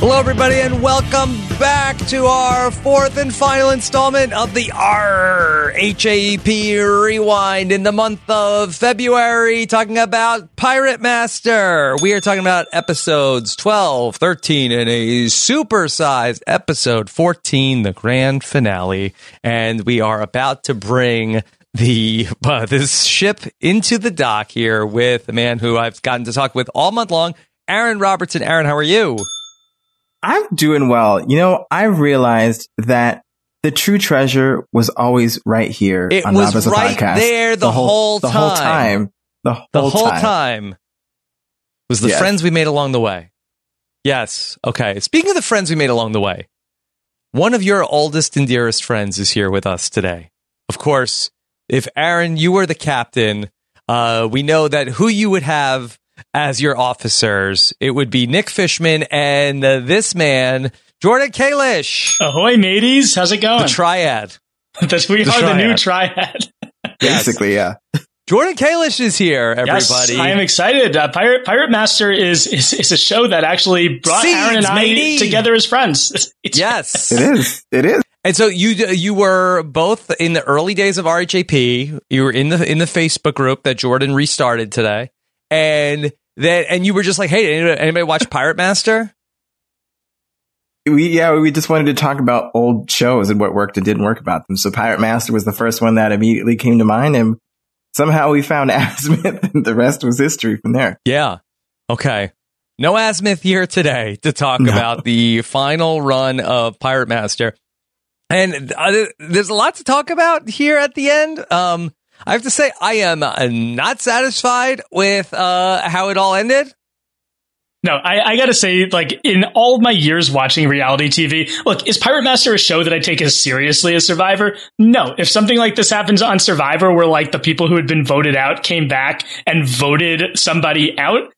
Hello, everybody, and welcome back to our fourth and final installment of the RHAP Rewind in the month of February, talking about Pirate Master. We are talking about episodes 12, 13, and a supersized episode 14, the grand finale. And we are about to bring the uh, this ship into the dock here with a man who I've gotten to talk with all month long, Aaron Robertson. Aaron, how are you? I'm doing well. You know, I realized that the true treasure was always right here It on was right podcast. there the whole the whole time. time. The whole, the whole time. time. was the Yes. friends we made along the way. Yes. Okay. Speaking of the friends we made along the way, one of your oldest and dearest friends is here with us today. Of course, if Aaron, you were the captain, uh, we know that who you would have as your officers, it would be Nick Fishman and uh, this man, Jordan Kalish, Ahoy, mateys! How's it going? the triad. That we the are the new triad. triad. Basically, yeah. Jordan Kalish is here, everybody. Yes, I am excited. Uh, Pirate Pirate Master is, is is a show that actually brought Seeds, Aaron and I matey. together as friends. Yes. It is. It is. And so you you were both in the early days of RHAP. You were in the in the Facebook group that Jordan restarted today, and then and you were just like, "Hey, anybody, anybody watch Pirate Master?" We yeah, we just wanted to talk about old shows and what worked and didn't work about them. So Pirate Master was the first one that immediately came to mind, and somehow we found Azmyth, and the rest was history from there. Yeah. Okay. No Azmyth here today to talk No. about the final run of Pirate Master. And uh, there's a lot to talk about here at the end. Um, I have to say, I am uh, not satisfied with uh, how it all ended. No, I, I gotta say, like, in all of my years watching reality TV, look, is Pirate Master a show that I take as seriously as Survivor? No. If something like this happens on Survivor, where like the people who had been voted out came back and voted somebody out,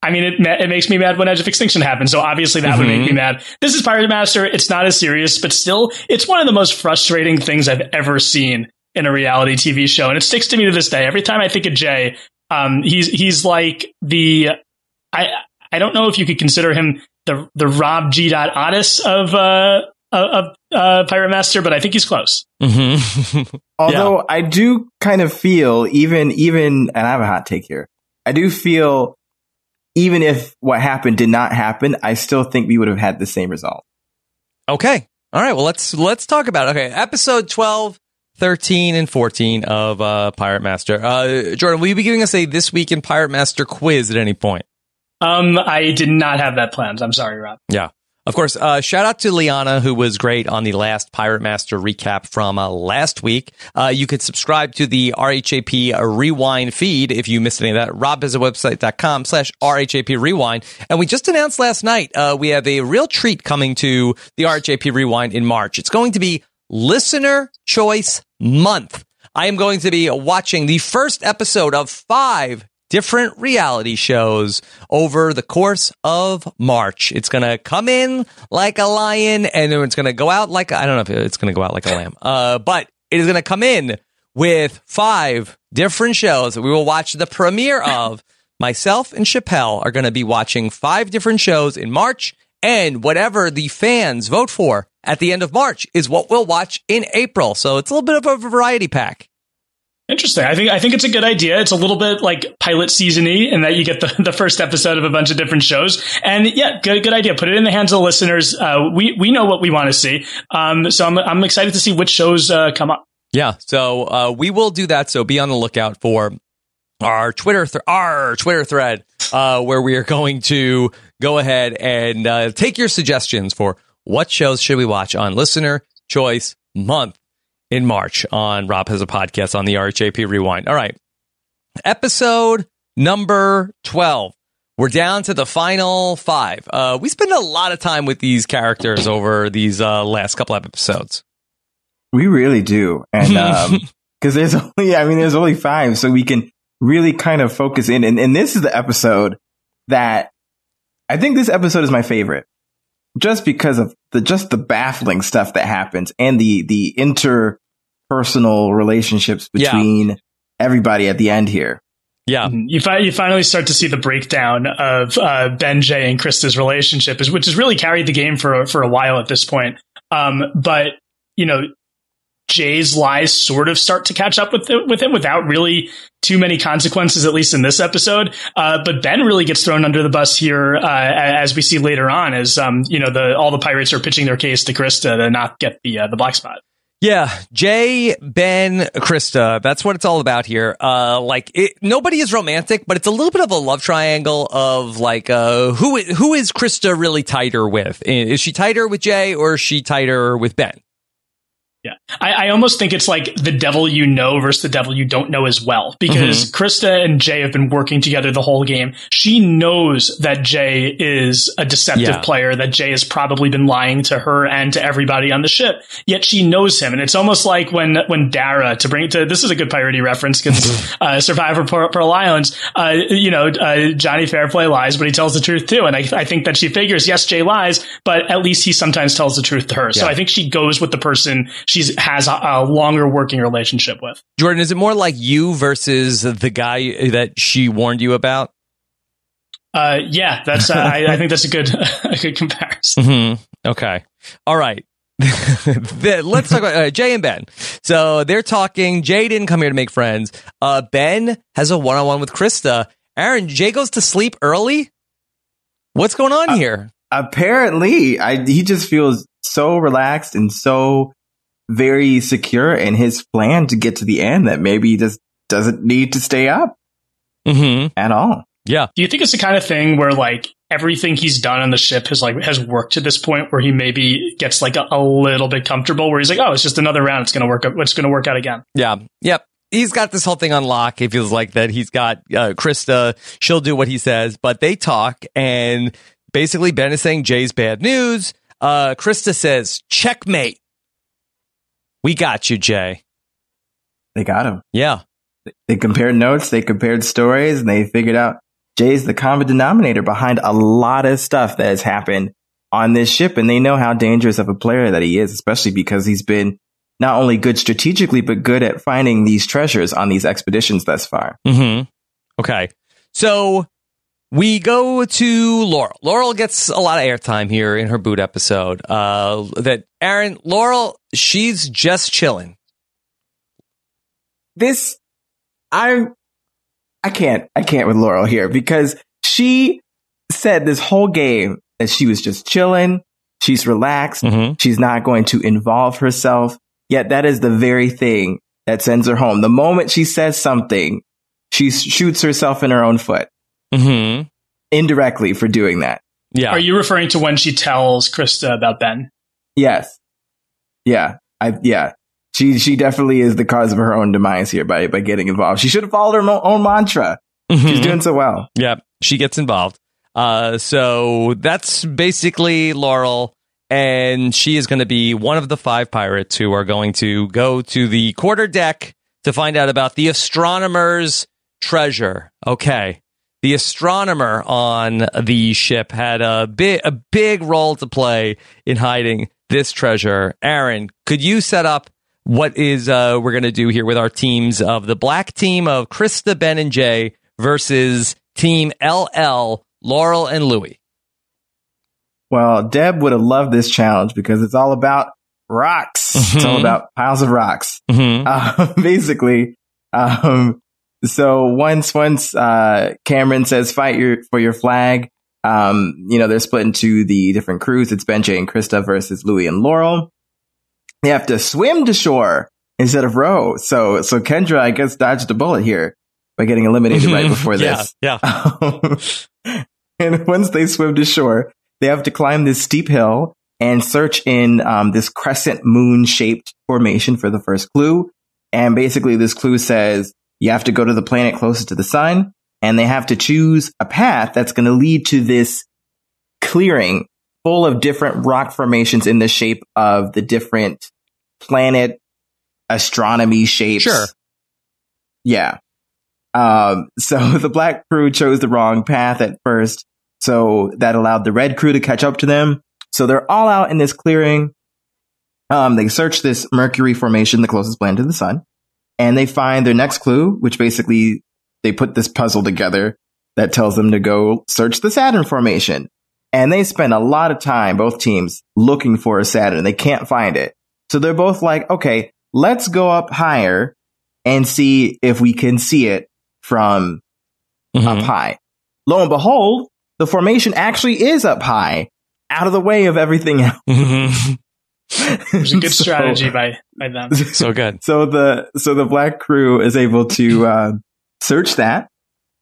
I mean, it, it makes me mad when Edge of Extinction happened. So obviously that would make me mad. This is Pirate Master. It's not as serious, but still, it's one of the most frustrating things I've ever seen in a reality TV show. And it sticks to me to this day. Every time I think of Jay, um, he's, he's like the, I, I don't know if you could consider him the, the Rob G. dot Otis of, uh, of, uh, Pirate Master, but I think he's close. Mm-hmm. Although I do kind of feel even even and I have a hot take here. I do feel even if what happened did not happen, I still think we would have had the same result. Okay. All right. Well, let's let's talk about it. Okay. Episode 12, 13, and 14 of uh, Pirate Master. Uh, Jordan, will you be giving us a This Week in Pirate Master quiz at any point? Um, I did not have that planned. I'm sorry, Rob. Yeah. Of course, uh, shout out to Liana, who was great on the last Pirate Master recap from uh, last week. Uh, you could subscribe to the RHAP Rewind feed if you missed any of that. RobHasAWebsite.com slash RHAP Rewind. And we just announced last night, uh, we have a real treat coming to the RHAP Rewind in March. It's going to be Listener Choice Month. I am going to be watching the first episode of five different reality shows over the course of March. It's going to come in like a lion and it's going to go out like, I don't know if it's going to go out like a lamb, uh, but it is going to come in with five different shows that we will watch the premiere of. Myself and Chappelle are going to be watching five different shows in March and whatever the fans vote for at the end of March is what we'll watch in April. So it's a little bit of a variety pack. Interesting. I think I think it's a good idea. It's a little bit like pilot seasony in that you get the, the first episode of a bunch of different shows. And yeah, good good idea. Put it in the hands of the listeners. Uh, we we know what we want to see. Um, so I'm I'm excited to see which shows uh, come up. Yeah, so uh, we will do that. So be on the lookout for our Twitter th- our Twitter thread uh, where we are going to go ahead and uh, take your suggestions for what shows should we watch on Listener Choice Month in March on Rob has a podcast on the RHAP Rewind. All right, episode number twelve. We're down to the final five. Uh, we spend a lot of time with these characters over these uh, last couple of episodes. We really do. And, um, cause there's only, I mean, there's only five. So we can really kind of focus in. And, and this is the episode that I think this episode is my favorite just because of the, just the baffling stuff that happens and the, the interpersonal relationships between yeah. everybody at the end here. Yeah, you, fi- you finally start to see the breakdown of uh, Ben, Jay, and Krista's relationship, which has really carried the game for for a while at this point. Um, but you know, Jay's lies sort of start to catch up with with him without really too many consequences, at least in this episode. Uh, but Ben really gets thrown under the bus here, uh, as we see later on, as um, you know, the all the pirates are pitching their case to Krista to not get the uh, the black spot. Yeah, Jay, Ben, Krista. That's what it's all about here. Uh, like it, nobody is romantic, but it's a little bit of a love triangle of like, uh, who who is Krista really tighter with? Is she tighter with Jay or is she tighter with Ben? Yeah. I, I, almost think it's like the devil you know versus the devil you don't know as well. Because mm-hmm. Krista and Jay have been working together the whole game. She knows that Jay is a deceptive yeah. player, that Jay has probably been lying to her and to everybody on the ship. Yet she knows him. And it's almost like when when Darrah, to bring it to this is a good piratey reference because uh, Survivor Pearl, Pearl Islands, uh, you know, uh, Johnny Fairplay lies, but he tells the truth too. And I, I, think that she figures, yes, Jay lies, but at least he sometimes tells the truth to her. Yeah. So I think she goes with the person she's has a, a, longer working relationship with. Jordan, is it more like you versus the guy that she warned you about? Uh, yeah, that's. Uh, I, I, think that's a good a good comparison. Mm-hmm. Okay, all right. Let's talk about uh, Jay and Ben. So they're talking. Jay didn't come here to make friends. Uh, ben has a one on one with Krista. Aaron, Jay goes to sleep early. What's going on uh, here? Apparently, I, he just feels so relaxed and so very secure in his plan to get to the end that maybe he just doesn't need to stay up mm-hmm. at all. Yeah. Do you think it's the kind of thing where like everything he's done on the ship has like has worked to this point where he maybe gets like a, a little bit comfortable where he's like, oh, it's just another round. It's gonna work. It's gonna work out again. Yeah. Yep. He's got this whole thing on lock. It feels like that. He's got uh, Krista. She'll do what he says, but they talk and basically Ben is saying Jay's bad news. Uh, Krista says checkmate. We got you, Jay. They got him. Yeah. They compared notes, they compared stories, and they figured out Jay's the common denominator behind a lot of stuff that has happened on this ship. And they know how dangerous of a player that he is, especially because he's been not only good strategically, but good at finding these treasures on these expeditions thus far. Mm-hmm. Okay. So we go to Laurel. Laurel gets a lot of airtime here in her boot episode. Uh, that Aaron, Laurel, she's just chilling. This, I'm, I can't, I can't with Laurel here because she said this whole game that she was just chilling. She's relaxed. Mm-hmm. She's not going to involve herself. Yet that is the very thing that sends her home. The moment she says something, she shoots herself in her own foot mm-hmm. indirectly for doing that. Yeah. Are you referring to when she tells Krista about Ben? Yes. Yeah. I, yeah. She, she definitely is the cause of her own demise here by, by getting involved. She should have followed her own mantra. Mm-hmm. She's doing so well. Yep. She gets involved. Uh, so that's basically Laurel. And she is going to be one of the five pirates who are going to go to the quarter deck to find out about the astronomer's treasure. Okay the astronomer on the ship had a big a big role to play in hiding this treasure. Aaron, could you set up what is uh, we're going to do here with our teams of the black team of Krista, Ben, and Jay versus Team LL, Laurel and Louie? Well, Deb would have loved this challenge because it's all about rocks. Mm-hmm. It's all about piles of rocks. Mm-hmm. Uh, basically, Um, so once once uh, Cameron says fight your for your flag, um, you know they're split into the different crews. It's Ben, Jay, and Krista versus Louis and Laurel. They have to swim to shore instead of row. So so Kendra, I guess, dodged a bullet here by getting eliminated right before this. Yeah, yeah. and once they swim to shore, they have to climb this steep hill and search in um, this crescent moon shaped formation for the first clue. And basically, this clue says you have to go to the planet closest to the sun and they have to choose a path that's going to lead to this clearing full of different rock formations in the shape of the different planet astronomy shapes. Sure. Yeah. Um, so the black crew chose the wrong path at first. So that allowed the red crew to catch up to them. So they're all out in this clearing. Um, they search this Mercury formation, the closest planet to the sun and they find their next clue, which basically they put this puzzle together that tells them to go search the Saturn formation. And they spend a lot of time, both teams, looking for a Saturn. They can't find it. So they're both like, okay, let's go up higher and see if we can see it from Mhm. up high. Lo and behold, the formation actually is up high, out of the way of everything else. Mhm. It was a good So- strategy by, by them. so good. so the so the black crew is able to uh, search that,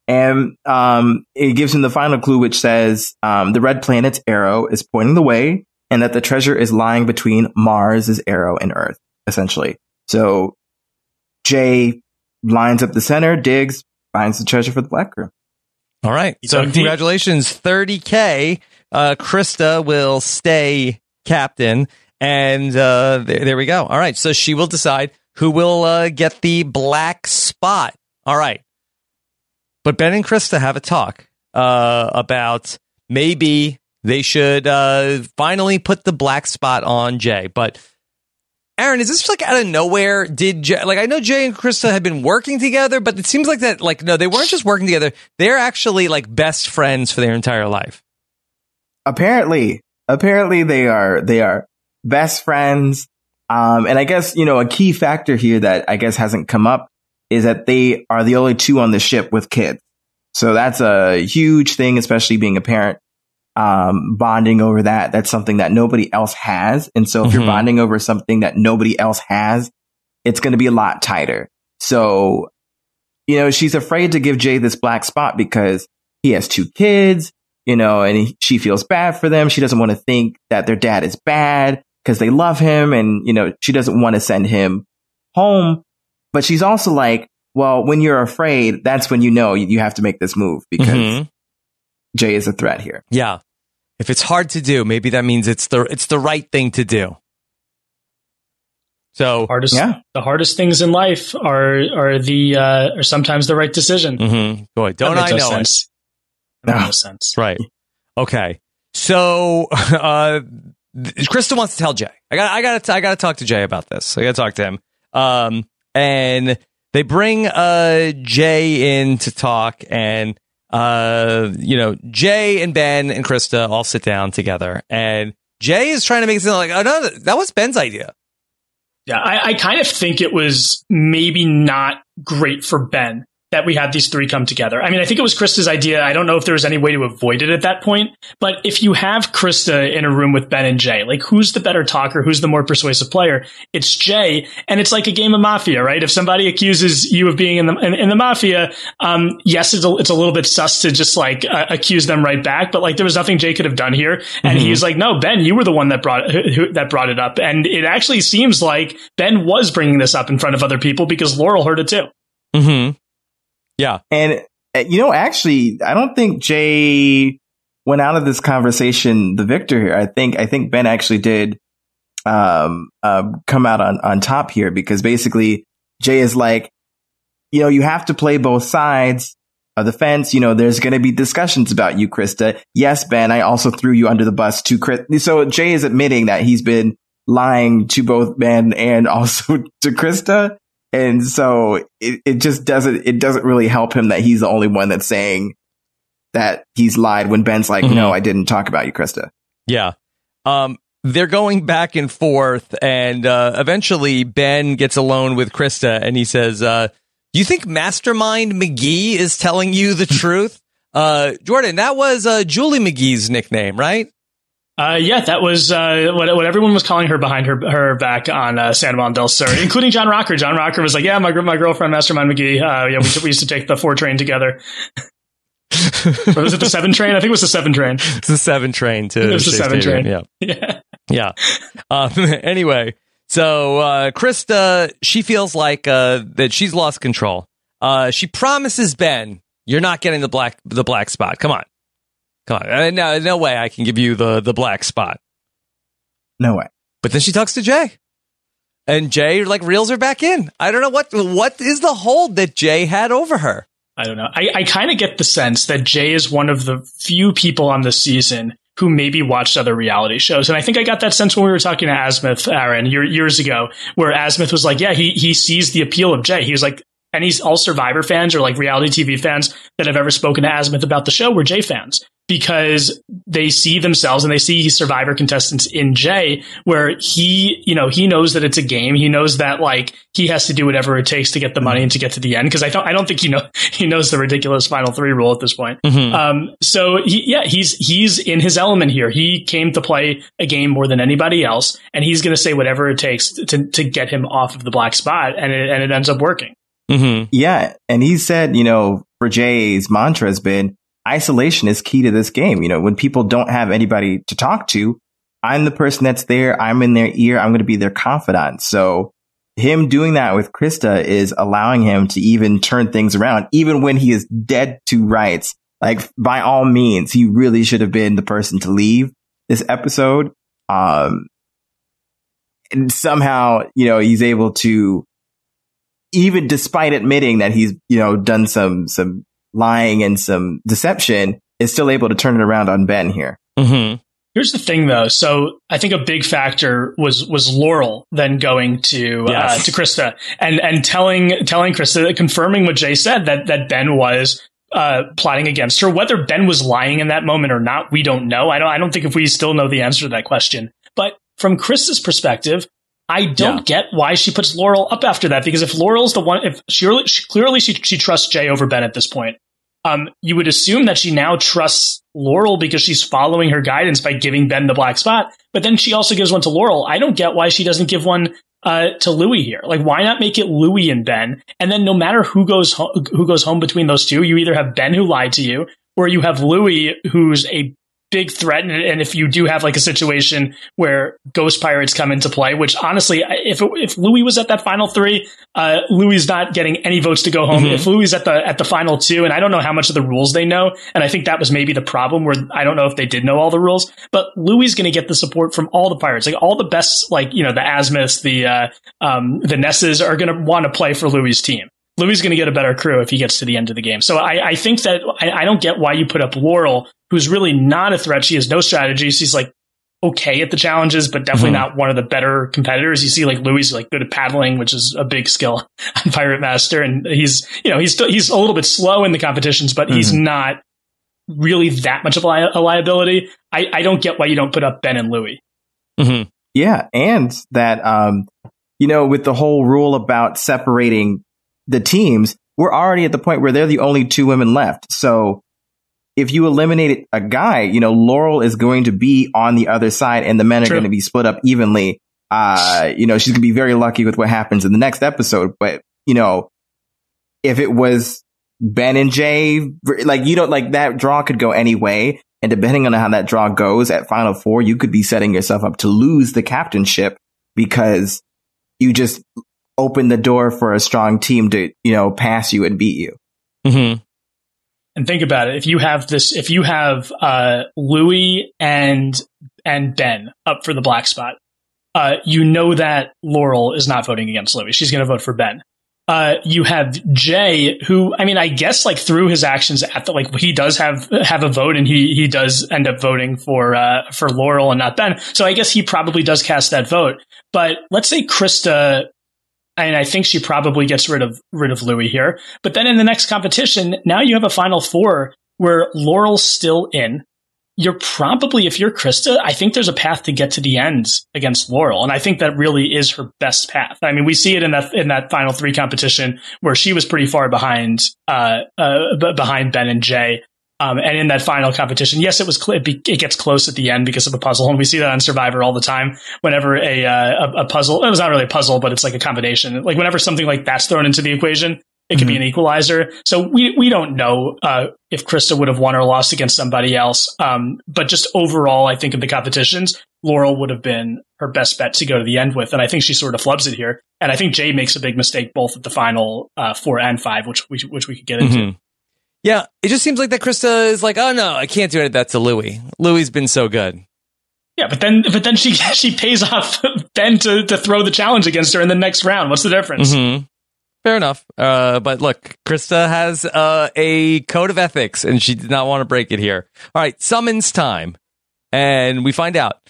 and um, it gives him the final clue, which says um, the red planet's arrow is pointing the way, and that the treasure is lying between Mars's arrow and Earth, essentially. So Jay lines up the center, digs, finds the treasure for the black crew. All right. You So dug congratulations, 30K. Uh, Krista will stay captain. And uh, there, there we go. All right. So she will decide who will uh, get the black spot. All right. But Ben and Krista have a talk uh, about maybe they should uh, finally put the black spot on Jay. But Aaron, is this like out of nowhere? Did Jay, like I know Jay and Krista had been working together, but it seems like that like no, they weren't just working together. They're actually like best friends for their entire life. apparently apparently they are they are best friends. Um and i guess you know a key factor here that i guess hasn't come up is that they are the only two on the ship with kids. So that's a huge thing especially being a parent um bonding over that. That's something that nobody else has. And so if you're Mhm. bonding over something that nobody else has it's going to be a lot tighter. So you know she's afraid to give jay this black spot because he has two kids you know, and he, she feels bad for them. She doesn't want to think that their dad is bad because they love him and, you know, she doesn't want to send him home. But she's also like, well, when you're afraid, that's when you know you you have to make this move because Mhm. Jay is a threat here. Yeah. If it's hard to do, maybe that means it's the it's the right thing to do. So Hardest, Yeah. the hardest things in life are are the uh, are sometimes the right decision. mhm. boy, don't That I makes know no it? sense. That No. no sense. Right. Okay. So uh Krista wants to tell Jay. I got I got to I got to talk to Jay about this. I got to talk to him. Um and they bring uh Jay in to talk and uh you know Jay and Ben and Krista all sit down together and Jay is trying to make it sound like oh no that was Ben's idea. Yeah, I, I kind of think it was maybe not great for Ben that we had these three come together. I mean, I think it was Krista's idea. I don't know if there was any way to avoid it at that point. But if you have Krista in a room with Ben and Jay, like who's the better talker? Who's the more persuasive player? It's Jay, and it's like a game of mafia, right? If somebody accuses you of being in the in, in the mafia, um, yes, it's a, it's a little bit sus to just like uh, accuse them right back. But like there was nothing Jay could have done here, and Mhm. he's like, "No, Ben, you were the one that brought who, who- that brought it up." And it actually seems like Ben was bringing this up in front of other people because Laurel heard it too. Mhm. Yeah. And, uh, you know, actually, I don't think Jay went out of this conversation the victor here. I think, I think Ben actually did, um, um, come out on, on top here because basically Jay is like, you know, you have to play both sides of the fence. You know, there's going to be discussions about you, Krista. Yes, Ben, I also threw you under the bus to Chris. So Jay is admitting that he's been lying to both Ben and also to Krista. And so it, it just doesn't, it doesn't really help him that he's the only one that's saying that he's lied when Ben's like, Mhm. no, I didn't talk about you, Krista. Yeah. Um, they're going back and forth, and uh, eventually Ben gets alone with Krista, and he says, uh, you think Mastermind McGee is telling you the truth? Uh, Jordan, that was uh, Julie McGee's nickname, right? Uh, yeah, that was uh, what, what everyone was calling her behind her her back on uh, San Juan del Sur, including John Rocker. John Rocker was like, "Yeah, my my girlfriend, Mastermind McGee. Uh, yeah, we, we used to take the four train together." was it the seven train? I think it was the seven train. It's the seven train too. It was the seven Stadium. train. Yeah. Yeah. Yeah. Um, anyway, so uh, Krista, she feels like uh, that she's lost control. Uh, she promises Ben, "You're not getting the black the black spot. Come on, come on. Uh, no, no way. I can give you the the black spot." No way. But then she talks to Jay, and Jay like reels her back in. I don't know what what is the hold that Jay had over her. I don't know. I, I kind of get the sense that Jay is one of the few people on the season who maybe watched other reality shows. And I think I got that sense when we were talking to Azmyth, Aaron, year, years ago, where Azmyth was like, yeah, he, he sees the appeal of Jay. He was like, any all Survivor fans or like reality TV fans that have ever spoken to Asmith about the show were Jay fans because they see themselves and they see Survivor contestants in Jay, where he, you know, he knows that it's a game. He knows that like he has to do whatever it takes to get the money and to get to the end. Because I don't, I don't think he know he knows the ridiculous final three rule at this point. Um, so he, yeah, he's he's in his element here. He came to play a game more than anybody else, and he's going to say whatever it takes to to get him off of the black spot, and it, and it ends up working. Mm-hmm. Yeah. And he said, you know, for Jay's mantra has been isolation is key to this game. You know, when people don't have anybody to talk to, I'm the person that's there. I'm in their ear. I'm going to be their confidant. So him doing that with Krista is allowing him to even turn things around, even when he is dead to rights. Like by all means, he really should have been the person to leave this episode. Um, and somehow, you know, he's able to, even despite admitting that he's, you know, done some, some lying and some deception, is still able to turn it around on Ben here. Mm-hmm. Here's the thing, though. So I think a big factor was was Laurel then going to uh, to Krista and and telling telling Krista, confirming what Jay said that that Ben was uh, plotting against her. Whether Ben was lying in that moment or not, we don't know. I don't. I don't think if we still know the answer to that question. But from Krista's perspective, I don't get why she puts Laurel up after that. Because if Laurel's the one, if she, she clearly she she trusts Jay over Ben at this point, um, you would assume that she now trusts Laurel because she's following her guidance by giving Ben the black spot. But then she also gives one to Laurel. I don't get why she doesn't give one uh, to Louis here. Like, why not make it Louis and Ben? And then no matter who goes ho- who goes home between those two, you either have Ben who lied to you, or you have Louis who's a big threat. And, and if you do have like a situation where ghost pirates come into play, which honestly, if it, if Louis was at that final three, uh, Louis is not getting any votes to go home. If Louis is at the at the final two, and I don't know how much of the rules they know, and I think that was maybe the problem where I don't know if they did know all the rules, but Louis is going to get the support from all the pirates, like all the best, like you know the Asmus, the uh, um, the Nesses are going to want to play for Louis' team. Louis is going to get a better crew if he gets to the end of the game. So I, I think that I, I don't get why you put up Laurel, who's really not a threat. She has no strategy. She's like okay at the challenges, but definitely Mhm. not one of the better competitors. You see, like Louis is like good at paddling, which is a big skill on Pirate Master, and he's you know he's still, he's a little bit slow in the competitions, but he's not really that much of a, li- a liability. I, I don't get why you don't put up Ben and Louis. Mm-hmm. Yeah, and that um, you know, with the whole rule about separating the teams, we're already at the point where they're the only two women left. So if you eliminate a guy, you know, Laurel is going to be on the other side, and the men are True. going to be split up evenly. Uh, you know, she's gonna be very lucky with what happens in the next episode. But you know, if it was Ben and Jay, like you know, like that draw could go any way. And depending on how that draw goes at Final Four, you could be setting yourself up to lose the captainship because you just opened the door for a strong team to, you know, pass you and beat you. Mm-hmm. And think about it. If you have this, if you have uh, Louis and and Ben up for the black spot, uh, you know that Laurel is not voting against Louis. She's going to vote for Ben. Uh, you have Jay, who I mean, I guess like through his actions at the like he does have have a vote, and he he does end up voting for uh, for Laurel and not Ben. So I guess he probably does cast that vote. But let's say Krista and I think she probably gets rid of rid of Louis here. But then in the next competition, now you have a final four where Laurel's still in. you're probably, if you're Krista, I think there's a path to get to the end against Laurel. And I think that really is her best path. I mean, we see it in that, in that final three competition where she was pretty far behind, uh, uh, behind Ben and Jay. Um, and in that final competition, yes, it was cl- it, be- it, gets close at the end because of a puzzle, and we see that on Survivor all the time. Whenever a, uh, a, a puzzle, it was not really a puzzle, but it's like a combination. Like whenever something like that's thrown into the equation, it could mm-hmm. be an equalizer. So we we don't know uh, if Krista would have won or lost against somebody else. Um, but just overall, I think in the competitions, Laurel would have been her best bet to go to the end with, and I think she sort of flubs it here. And I think Jay makes a big mistake both at the final uh, four and five, which we which we could get into. Mm-hmm. Yeah, it just seems like that Krista is like, oh no, I can't do it. That's to Louis. Louis's been so good. Yeah, but then but then she she pays off Ben to to throw the challenge against her in the next round. What's the difference? Mm-hmm. Fair enough. Uh, but look, Krista has uh, a code of ethics and she did not want to break it here. All right, summons time. And we find out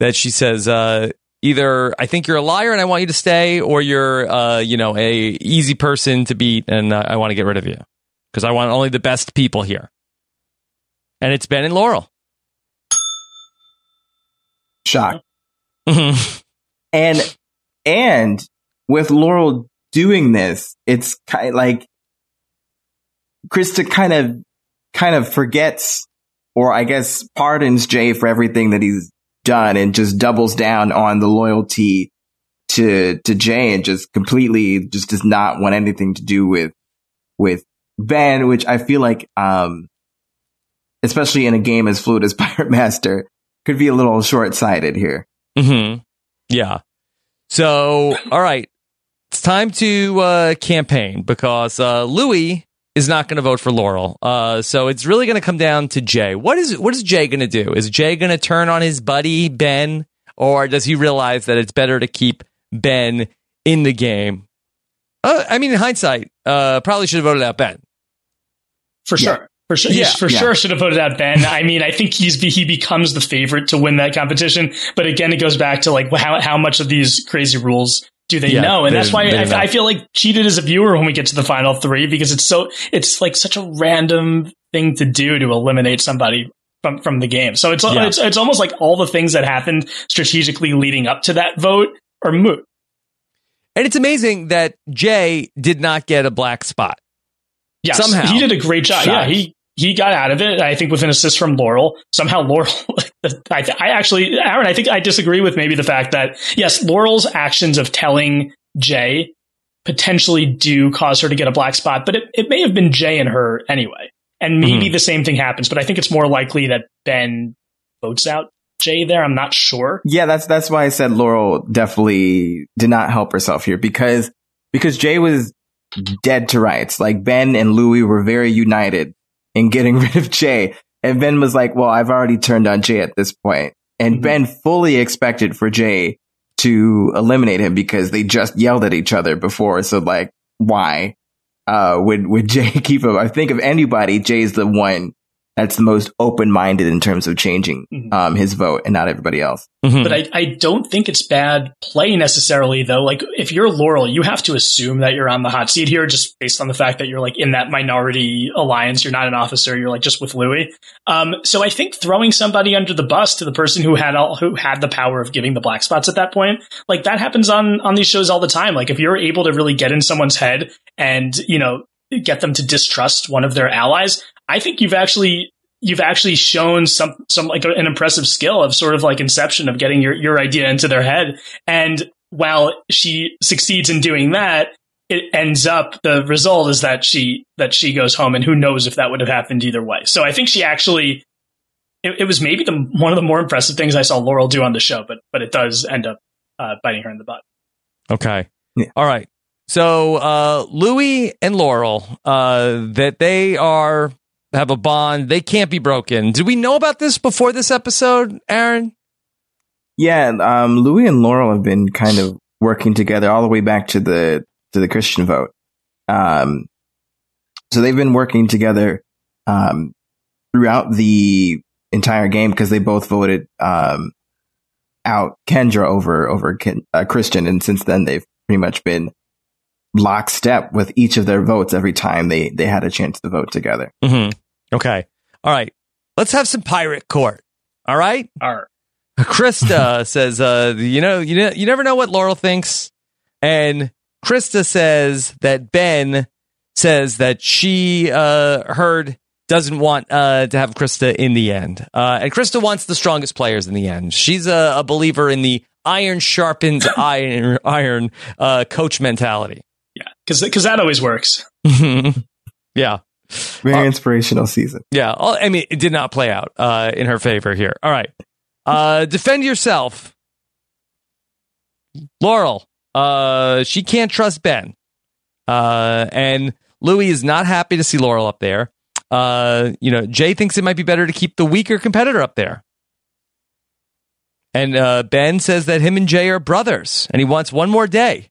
that she says, uh, either I think you're a liar and I want you to stay, or you're, uh, you know, a easy person to beat and I want to get rid of you because I want only the best people here. And it's Ben and Laurel. Shock. Mm-hmm. and, and with Laurel doing this, it's kind of like Krista kind of kind of forgets or I guess pardons Jay for everything that he's done and just doubles down on the loyalty to to Jay and just completely just does not want anything to do with with Ben, which I feel like um especially in a game as fluid as Pirate Master could be a little short sighted here. Mm-hmm. Yeah. So, all right. It's time to uh, campaign because uh, Louis is not going to vote for Laurel. Uh, so it's really going to come down to Jay. What is what is Jay going to do? Is Jay going to turn on his buddy Ben, or does he realize that it's better to keep Ben in the game? Uh, I mean, in hindsight, uh, probably should have voted out Ben. For sure. For sure, yeah, for yeah. sure should have voted out Ben. I mean, I think he's he becomes the favorite to win that competition. But again, it goes back to like how how much of these crazy rules do they yeah, know? And that's why I, I, feel like cheated as a viewer when we get to the final three because it's so it's like such a random thing to do to eliminate somebody from from the game. So it's yeah. it's it's almost like all the things that happened strategically leading up to that vote are moot. And it's amazing that Jay did not get a black spot. Yes, somehow he did a great job. Yeah, he he got out of it. I think with an assist from Laurel. Somehow Laurel, I, I, actually, Aaron, I think I disagree with maybe the fact that yes, Laurel's actions of telling Jay potentially do cause her to get a black spot, but it, it may have been Jay and her anyway. And maybe mm-hmm. the same thing happens, but I think it's more likely that Ben votes out Jay there. I'm not sure. Yeah, that's that's why I said Laurel definitely did not help herself here because because Jay was dead to rights. Like Ben and Louis were very united in getting rid of Jay. And Ben was like, well, I've already turned on Jay at this point. And mm-hmm. Ben fully expected for Jay to eliminate him because they just yelled at each other before. So like, why? Uh, would, would Jay keep him? I think of anybody, Jay's the one that's the most open minded in terms of changing mm-hmm. um, his vote and not everybody else. Mm-hmm. But I, I don't think it's bad play necessarily, though. Like, if you're Laurel, you have to assume that you're on the hot seat here just based on the fact that you're like in that minority alliance. You're not an officer. You're like just with Louis. Um, so I think throwing somebody under the bus to the person who had all, who had the power of giving the black spots at that point, like that happens on, on these shows all the time. Like, if you're able to really get in someone's head and, you know, get them to distrust one of their allies, I think you've actually you've actually shown some some like an impressive skill of sort of like inception of getting your your idea into their head. And while she succeeds in doing that, it ends up the result is that she that she goes home, and who knows if that would have happened either way. So I think she actually. It, it was maybe the one of the more impressive things I saw Laurel do on the show, but but it does end up uh, biting her in the butt. Okay. Yeah. All right. So uh, Louis and Laurel, uh, that they are have a bond. They can't be broken. Did we know about this before this episode, Aaron? Yeah, um, Louis and Laurel have been kind of working together all the way back to the to the Christian vote. Um, so they've been working together um, throughout the entire game because they both voted um, out Kendra over over Ken, uh, Christian, and since then they've pretty much been lockstep with each of their votes every time they they had a chance to vote together. Mm-hmm. Okay. All right. let's have some pirate court. All right. All right. Krista says, uh, you know, you know, you never know what Laurel thinks. And Krista says that Ben says that she uh, heard doesn't want uh, to have Krista in the end. Uh, and Krista wants the strongest players in the end. She's a, a believer in the iron sharpens iron, iron uh, coach mentality. Yeah, because that always works. yeah. Very inspirational season. Yeah. I mean, it did not play out uh, in her favor here. All right. Uh, defend yourself. Laurel, uh, she can't trust Ben. Uh, and Louis is not happy to see Laurel up there. Uh, you know, Jay thinks it might be better to keep the weaker competitor up there. And uh, Ben says that him and Jay are brothers and he wants one more day.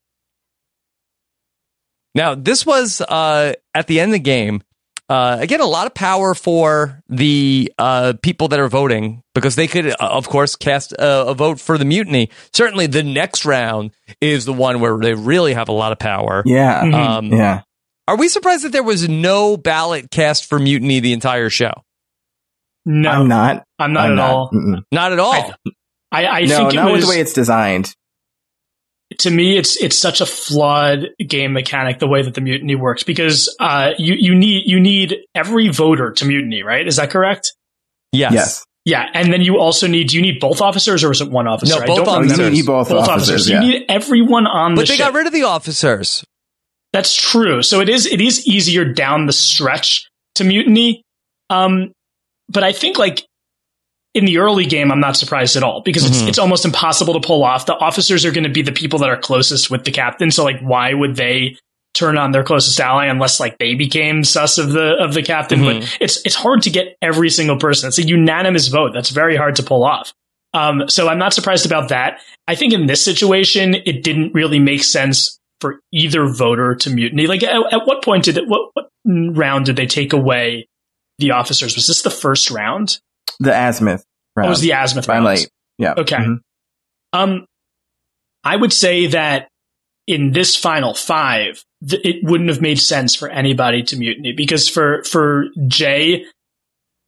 Now, this was uh, at the end of the game. Uh, again, a lot of power for the uh, people that are voting because they could, uh, of course, cast a, a vote for the mutiny. Certainly, the next round is the one where they really have a lot of power. Yeah. Um, yeah. Are we surprised that there was no ballot cast for mutiny the entire show? No, I'm not. I'm not I'm at not. all. Mm-mm. Not at all. I, I no, think it not was with the way it's designed. To me it's it's such a flawed game mechanic the way that the mutiny works because uh, you you need you need every voter to mutiny right is that correct yes. Yes. yeah and then you also need do you need both officers or is it one officer No, I both don't officers. You need both officers, you yeah. need everyone on But the But they ship. got rid of the officers. That's true. So it is it is easier down the stretch to mutiny. Um, but I think like in the early game, I'm not surprised at all because it's it's almost impossible to pull off. The officers are going to be the people that are closest with the captain. So like, why would they turn on their closest ally unless like they became sus of the of the captain? Mhm. But it's it's hard to get every single person. It's a unanimous vote. That's very hard to pull off. Um, so I'm not surprised about that. I think in this situation, it didn't really make sense for either voter to mutiny. Like, at, at what point did it? What, what round did they take away the officers? Was this the first round? The azimuth. Round. was the azimuth By light. Yeah. Okay. Mhm. Um, I would say that in this final five, th- it wouldn't have made sense for anybody to mutiny because for for Jay,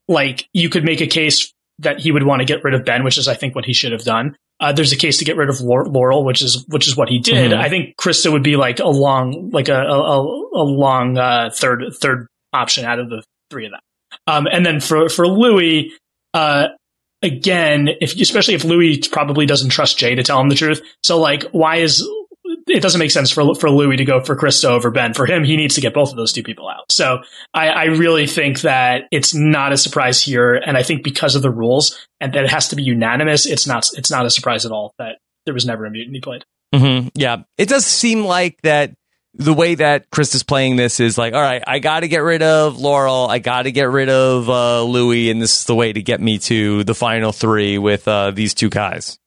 like you could make a case that he would want to get rid of Ben, which is I think what he should have done. Uh, there's a case to get rid of Laurel, which is which is what he did. Mhm. I think Krista would be like a long, like a a, a- a long uh, third third option out of the three of them. Um, and then for for Louis, uh, again, if especially if Louis probably doesn't trust Jay to tell him the truth. So like, why is it doesn't make sense for for Louis to go for Krista over Ben. For him, he needs to get both of those two people out. So I, I really think that it's not a surprise here, and I think because of the rules and that it has to be unanimous, it's not it's not a surprise at all that there was never a mutiny played. hmm Yeah, it does seem like that. The way that Chris is playing this is like, all right, I got to get rid of Laurel, I got to get rid of uh, Louis, and this is the way to get me to the final three with uh, these two guys.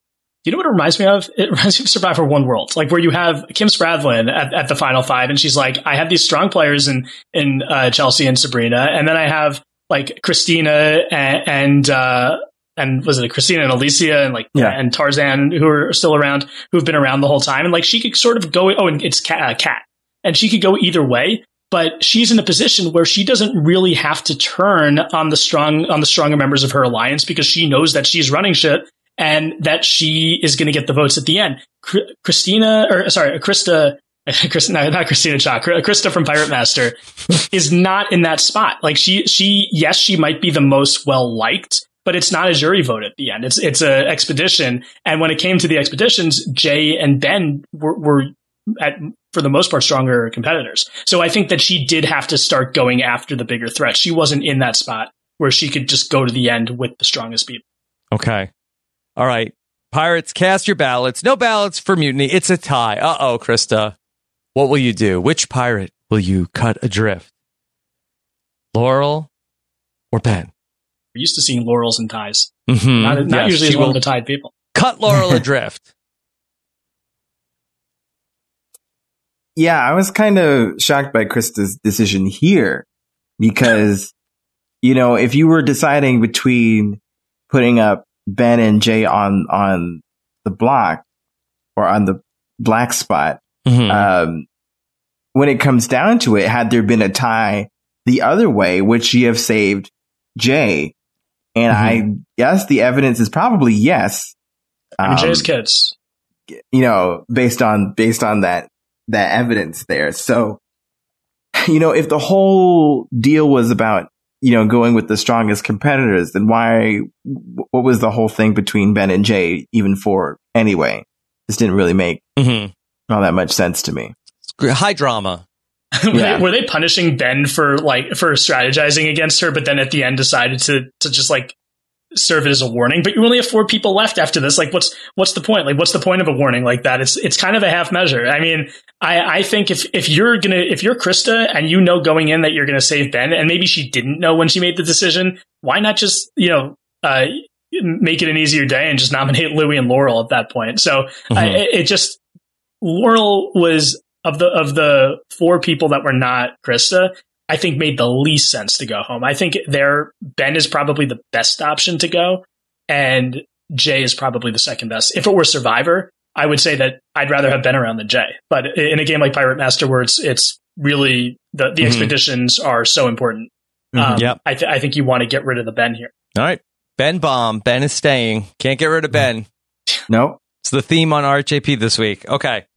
You know what it reminds me of? It reminds me of Survivor One World, like where you have Kim Spradlin at, at the final five, and she's like, "I have these strong players in in uh, Chelsea and Sabrina, and then I have like Christina and and, uh, and was it Christina and Alicia and like Yeah. and Tarzan who are still around, who've been around the whole time, and like she could sort of go. Oh, and it's Kat, uh, Kat, and she could go either way. But she's in a position where she doesn't really have to turn on the strong on the stronger members of her alliance because she knows that she's running shit and that she is going to get the votes at the end. Christina, or sorry, Krista, no, not Christina Cha, Krista from Pirate Master is not in that spot. Like she, she, yes, she might be the most well liked, but it's not a jury vote at the end. It's, it's a expedition. And when it came to the expeditions, Jay and Ben were, were at, for the most part, stronger competitors. So I think that she did have to start going after the bigger threat. She wasn't in that spot where she could just go to the end with the strongest people. Okay. All right. Pirates, cast your ballots. No ballots for mutiny. It's a tie. Uh oh, Krista. What will you do? Which pirate will you cut adrift? Laurel or Ben? We're used to seeing laurels and ties. Mm-hmm. Not, not Yes, usually as one will of the tied people. cut Laurel adrift. Yeah, I was kind of shocked by Krista's decision here because, you know, if you were deciding between putting up Ben and Jay on, on the block or on the black spot, Mhm. um, when it comes down to it, had there been a tie the other way, would she have saved Jay? And I guess the evidence is probably yes. I mean, Um, Jay's kids. you know, based on based on that that evidence there. So, you know, if the whole deal was about you know going with the strongest competitors, then why? What was the whole thing between Ben and Jay even for anyway? This didn't really make Mhm. all that much sense to me. High drama. were, Yeah. they, were they punishing Ben for like for strategizing against her, but then at the end decided to to just like serve it as a warning? But you only have four people left after this. Like, what's what's the point? Like, what's the point of a warning like that? It's it's kind of a half measure. I mean, I I think if if you're gonna if you're Krista and you know going in that you're gonna save Ben, and maybe she didn't know when she made the decision, why not just you know uh make it an easier day and just nominate Louis and Laurel at that point? So I, it it just Laurel was of the of the four people that were not Krista, I think made the least sense to go home. I think there Ben is probably the best option to go, and Jay is probably the second best. If it were Survivor, I would say that I'd rather have Ben around than Jay. But in a game like Pirate Master, where it's it's really the the Mhm. expeditions are so important. Mhm. Um, Yep. I, th- I think you want to get rid of the Ben here. All right. Ben Bomb. Ben is staying. Can't get rid of Ben. no. It's the theme on RHAP this week. Okay.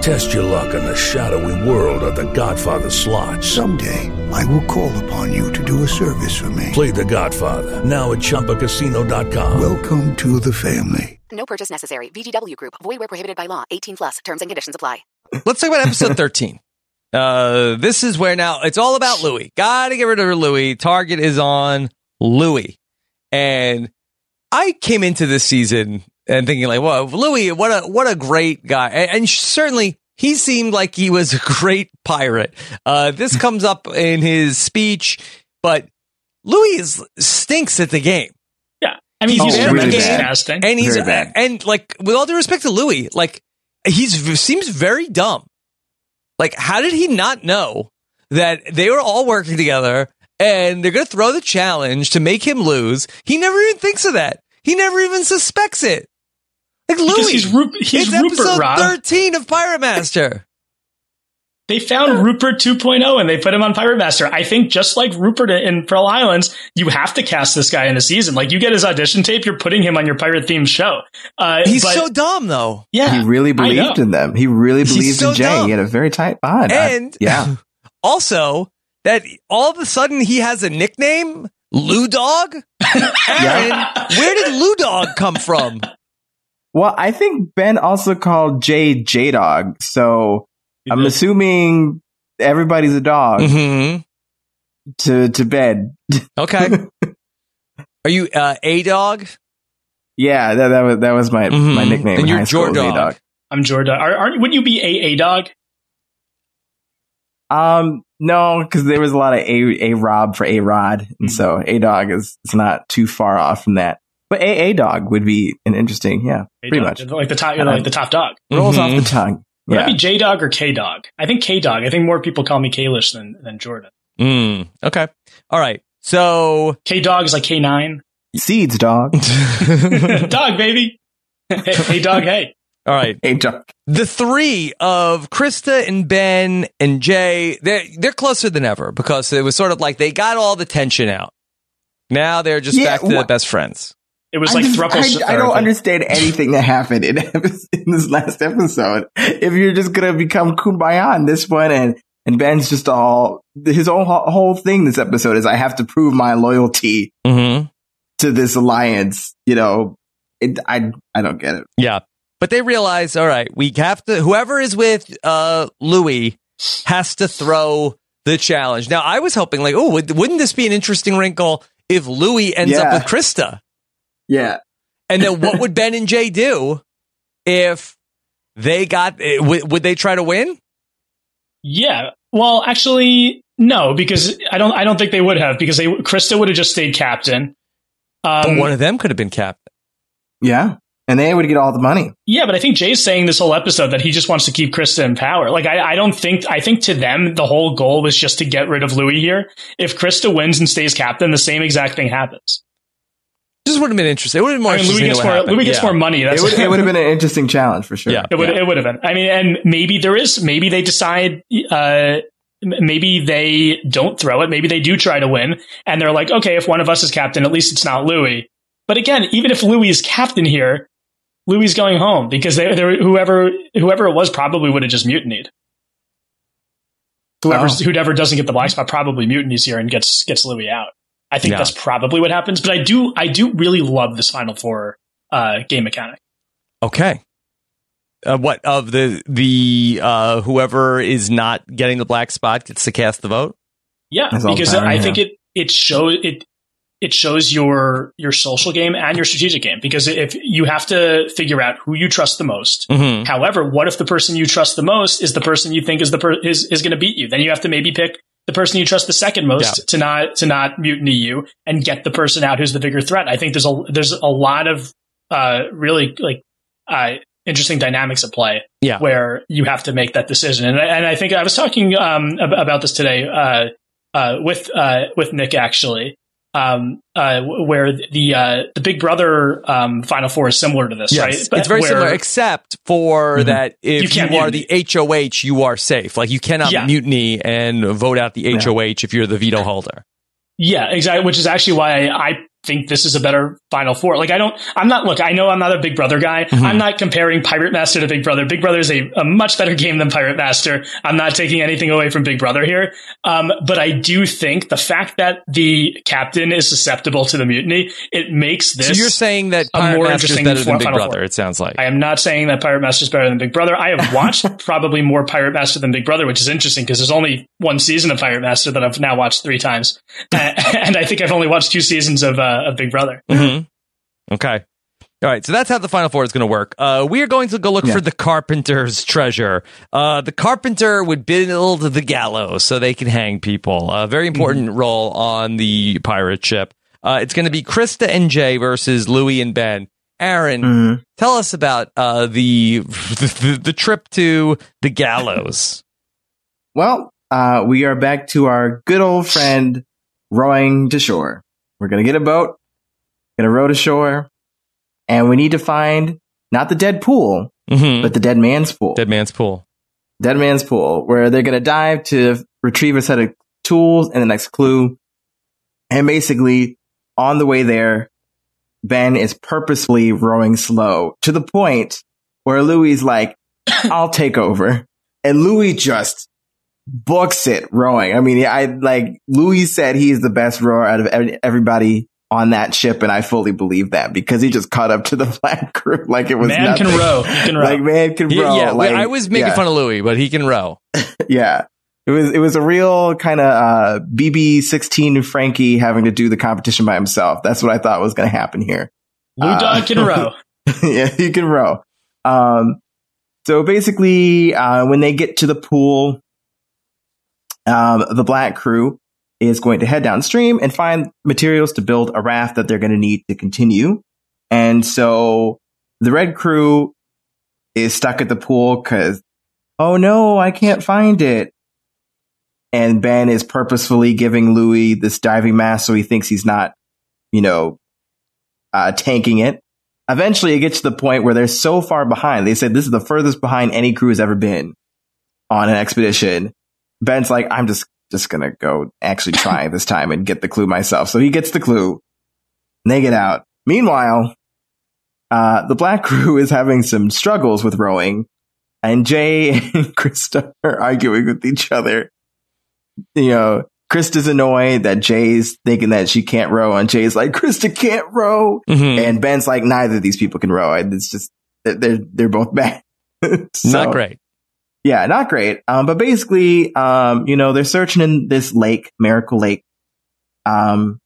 Test your luck in the shadowy world of The Godfather slot. Someday, I will call upon you to do a service for me. Play The Godfather now at ChumbaCasino.com. Welcome to the family. No purchase necessary. VGW Group. Void where prohibited by law. 18 plus. Terms and conditions apply. Let's talk about episode 13. Uh, this is where now it's all about Louis. Gotta get rid of Louis. Target is on Louis. And I came into this season and thinking like, well, Louis, what a, what a great guy. And, and certainly he seemed like he was a great pirate. Uh, this comes up in his speech, but Louis is, stinks at the game. Yeah, I mean, He's he's very very bad. disgusting. And he's Very bad. and like with all due respect to Louis, like he's seems very dumb. Like, how did he not know that they were all working together and they're going to throw the challenge to make him lose? He never even thinks of that. He never even suspects it. Like Because Louis, he's Ru- he's it's Rupert, episode Rob. thirteen of Pirate Master. They found Rupert 2.0 and they put him on Pirate Master. I think just like Rupert in Pearl Islands, you have to cast this guy in the season. Like you get his audition tape, you're putting him on your pirate themed show. Uh, He's but- so dumb though. yeah, He really believed in them. He really He's believed so in Jay. dumb. He had a very tight bond. I- And yeah. also that all of a sudden he has a nickname, Lou Dog. Aaron, where did Lou Dog come from? Well, I think Ben also called Jay J Dog. So He I'm did. assuming everybody's a dog hmm to, to bed. Okay. Are you uh, a dog? Yeah, that, that was that was my Mhm. my nickname. And in you're high Jordog. J-Dog. I'm Jordan. Are, aren't, wouldn't you be a a dog? Um, no, because there was a lot of a a Rob for a Rod, Mm-hmm. and so a dog is is not too far off from that. But a a dog would be an interesting, yeah, pretty A-dog. much Like the top, like the top dog. rolls Mhm. off the tongue. Would Yeah, that be J Dog or K Dog? I think K Dog. I think more people call me Kalish than, than Jordan. Mm, okay. All right. So K Dog is like K nine. seeds dog. dog, baby. hey, hey, dog, hey. all right. Hey dog. The three of Krista and Ben and Jay, they're they're closer than ever because it was sort of like they got all the tension out. Now they're just Yeah, back to wha- best friends. It was I like just- thruple. I, I don't understand anything that happened in, in this last episode. If you're just gonna become kumbaya in this one, and and Ben's just all his whole whole thing this episode is I have to prove my loyalty Mm-hmm. to this alliance. You know, it, I I don't get it. Yeah. But they realize, all right, we have to, whoever is with uh, Louis has to throw the challenge. Now, I was hoping, like, oh, would, wouldn't this be an interesting wrinkle if Louis ends Yeah. up with Krista? Yeah. And then what would Ben and Jay do if they got, eh, would, would they try to win? Yeah. Well, actually, no, because I don't. I don't think they would have because they Krista would have just stayed captain. Um, but one of them could have been captain. Yeah. And they would get all the money. Yeah, but I think Jay's saying this whole episode that he just wants to keep Krista in power. Like, I, I don't think, I think to them, the whole goal was just to get rid of Louis here. If Krista wins and stays captain, the same exact thing happens. This would have been interesting. It would have been more I mean, Louis interesting. gets what more. Louis gets Yeah. more money. That's It would, it would have been an interesting challenge for sure. Yeah. It would, it would have been. I mean, and maybe there is, maybe they decide, uh, maybe they don't throw it. Maybe they do try to win. And they're like, okay, if one of us is captain, at least it's not Louis. But again, even if Louis is captain here, Louis is going home because they, they, whoever, whoever it was probably would have just mutinied. Whoever's, Oh. whoever doesn't get the black spot probably mutinies here and gets, gets Louis out. I think Yeah. that's probably what happens. But I do, I do really love this Final Four, uh, game mechanic. Okay. Uh, what of the the uh, whoever is not getting the black spot gets to cast the vote? Yeah, That's because power, I yeah. think it it shows it it shows your your social game and your strategic game because if you have to figure out who you trust the most. Mm-hmm. However, what if the person you trust the most is the person you think is the per- is is going to beat you? Then you have to maybe pick the person you trust the second most Yeah. to not to not mutiny you and get the person out who's the bigger threat. I think there's a there's a lot of uh really like uh interesting dynamics at play Yeah. where you have to make that decision. And I, and I think I was talking um, ab- about this today uh, uh, with uh, with Nick actually, um, uh, where the uh, the Big Brother um, Final Four is similar to this, right? it's very Where- similar, except for Mhm. that if You you, can't are mutiny. the HOH, you are safe. Like you cannot Yeah. mutiny and vote out the HOH if you're the veto holder. Yeah, exactly. Which is actually why I think this is a better Final Four. Like, I don't, I'm not, look, I know I'm not a Big Brother guy. Mm-hmm. I'm not comparing Pirate Master to Big Brother. Big Brother is a, a much better game than Pirate Master. I'm not taking anything away from Big Brother here. Um, but I do think the fact that the captain is susceptible to the mutiny, it makes this. so you're saying that a Pirate more Master is interesting better than Big Final Brother? Four. It sounds like. I am not saying that Pirate Master is better than Big Brother. I have watched probably more Pirate Master than Big Brother, which is interesting because there's only one season of Pirate Master that I've now watched three times, and I think I've only watched two seasons of uh, of Big Brother. hmm Okay. All right, so that's how the final four is going to work. Uh, we are going to go look Yeah. for the carpenter's treasure. Uh, the carpenter would build the gallows so they can hang people. A very important role on the pirate ship. Uh, it's going to be Krista and Jay versus Louis and Ben. Aaron, Mhm. tell us about uh, the, the the trip to the gallows. Well, uh, we are back to our good old friend rowing to shore. We're going to get a boat, going to row to shore, and we need to find not the dead pool, Mhm. but the dead man's pool. Dead man's pool. Dead man's pool, where they're going to dive to retrieve a set of tools and the next clue. And basically, on the way there, Ben is purposely rowing slow to the point where Louis like, I'll take over. And Louis just books it rowing. I mean, I like Louis said he's the best rower out of everybody on that ship. And I fully believe that because he just caught up to the black crew like it was Man nothing. can row. He can row. Like man can He- row. yeah, like, I was making yeah fun of Louis, but he can row. yeah. It was it was a real kind of uh, BB sixteen Frankie having to do the competition by himself. That's what I thought was going to happen here. Lou uh, Dog can row. yeah, he can row. Um, so basically, uh, when they get to the pool, um, the black crew is going to head downstream and find materials to build a raft that they're going to need to continue. And so the red crew is stuck at the pool because, oh no, I can't find it. And Ben is purposefully giving Louis this diving mask so he thinks he's not, you know, uh, tanking it. Eventually, it gets to the point where they're so far behind. They said this is the furthest behind any crew has ever been on an expedition. Ben's like, I'm just just gonna go actually try this time and get the clue myself. So he gets the clue. And they get out. Meanwhile, uh, the black crew is having some struggles with rowing, and Jay and Krista are arguing with each other. You know, Krista's annoyed that Jay's thinking that she can't row, and Jay's like, Krista can't row. Mhm. And Ben's like, neither of these people can row. And It's just, they're, they're both bad. So- Not great. Yeah, not great. Um, but basically, um, you know, they're searching in this lake, Miracle Lake. Um,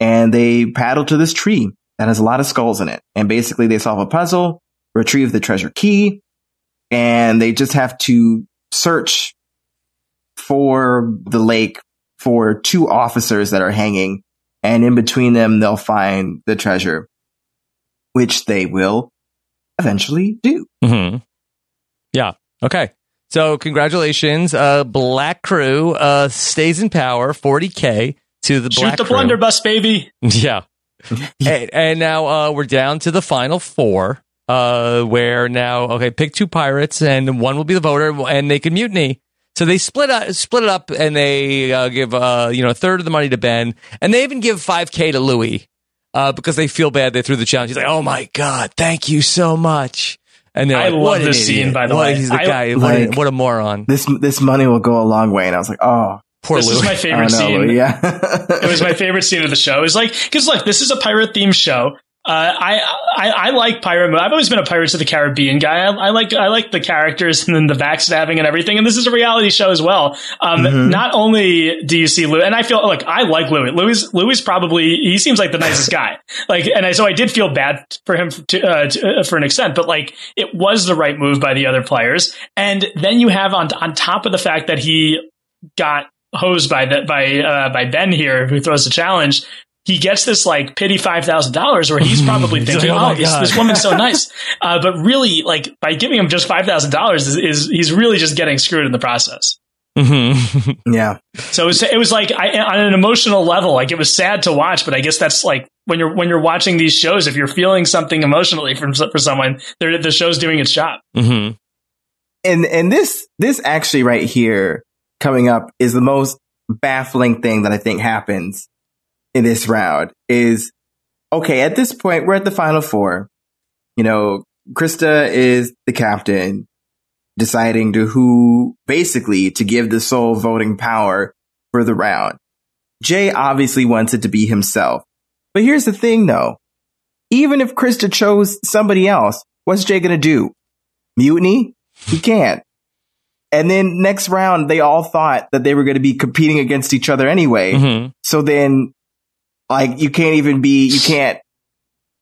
and they paddle to this tree that has a lot of skulls in it. And basically they solve a puzzle, retrieve the treasure key, and they just have to search for the lake for two officers that are hanging. And in between them, they'll find the treasure, which they will eventually do. Mm-hmm. Yeah. Okay. So congratulations. Uh, Black Crew uh, stays in power, 40K to the Shoot Black the blunderbuss, baby. Yeah. and, and now uh, we're down to the final four, uh, where now okay, pick two pirates, and one will be the voter, and they can mutiny. So they split up, split it up, and they uh, give uh, you know a third of the money to Ben, and they even give five k to Louis uh, because they feel bad they threw the challenge. He's like, "Oh my god, thank you so much." And they're I like, love "What an this scene, by the What- way. He's the I- guy. What, a, Like- what a moron." This this money will go a long way. And I was like, oh, Poor this is Louis. my favorite know, scene. Louis, yeah. it was my favorite scene of the show. Is like because look, this is a pirate themed show. Uh, I, I I like pirate. I've always been a Pirates of the Caribbean guy. I, I like I like the characters and then the backstabbing and everything. And this is a reality show as well. Um, Mhm. Not only do you see Louis, and I feel like I like Louis. Louis Louis probably he seems like the nicest guy. Like, and I, so I did feel bad for him to, uh, to, uh, for an extent, but like it was the right move by the other players. And then you have on on top of the fact that he got hosed by that by uh, by Ben here, who throws the challenge. He gets this like pity five thousand dollars, where he's probably He's thinking, like, "Oh, "Oh this, this woman's so nice," uh, but really, like by giving him just five thousand dollars, is, is he's really just getting screwed in the process. Mm-hmm. yeah. So it was, it was like I, on an emotional level, like it was sad to watch, but I guess that's like when you're when you're watching these shows, if you're feeling something emotionally from for someone, they're- the show's doing its job. mm-hmm. and and this this actually right here coming up is the most baffling thing that I think happens in this round is okay at this point we're at the final four you know Krista is the captain deciding to who basically to give the sole voting power for the round Jay obviously wants it to be himself but here's the thing though even if Krista chose somebody else what's Jay gonna do mutiny he can't. And then next round, they all thought that they were going to be competing against each other anyway. Mm-hmm. So then, like, you can't even be, you can't,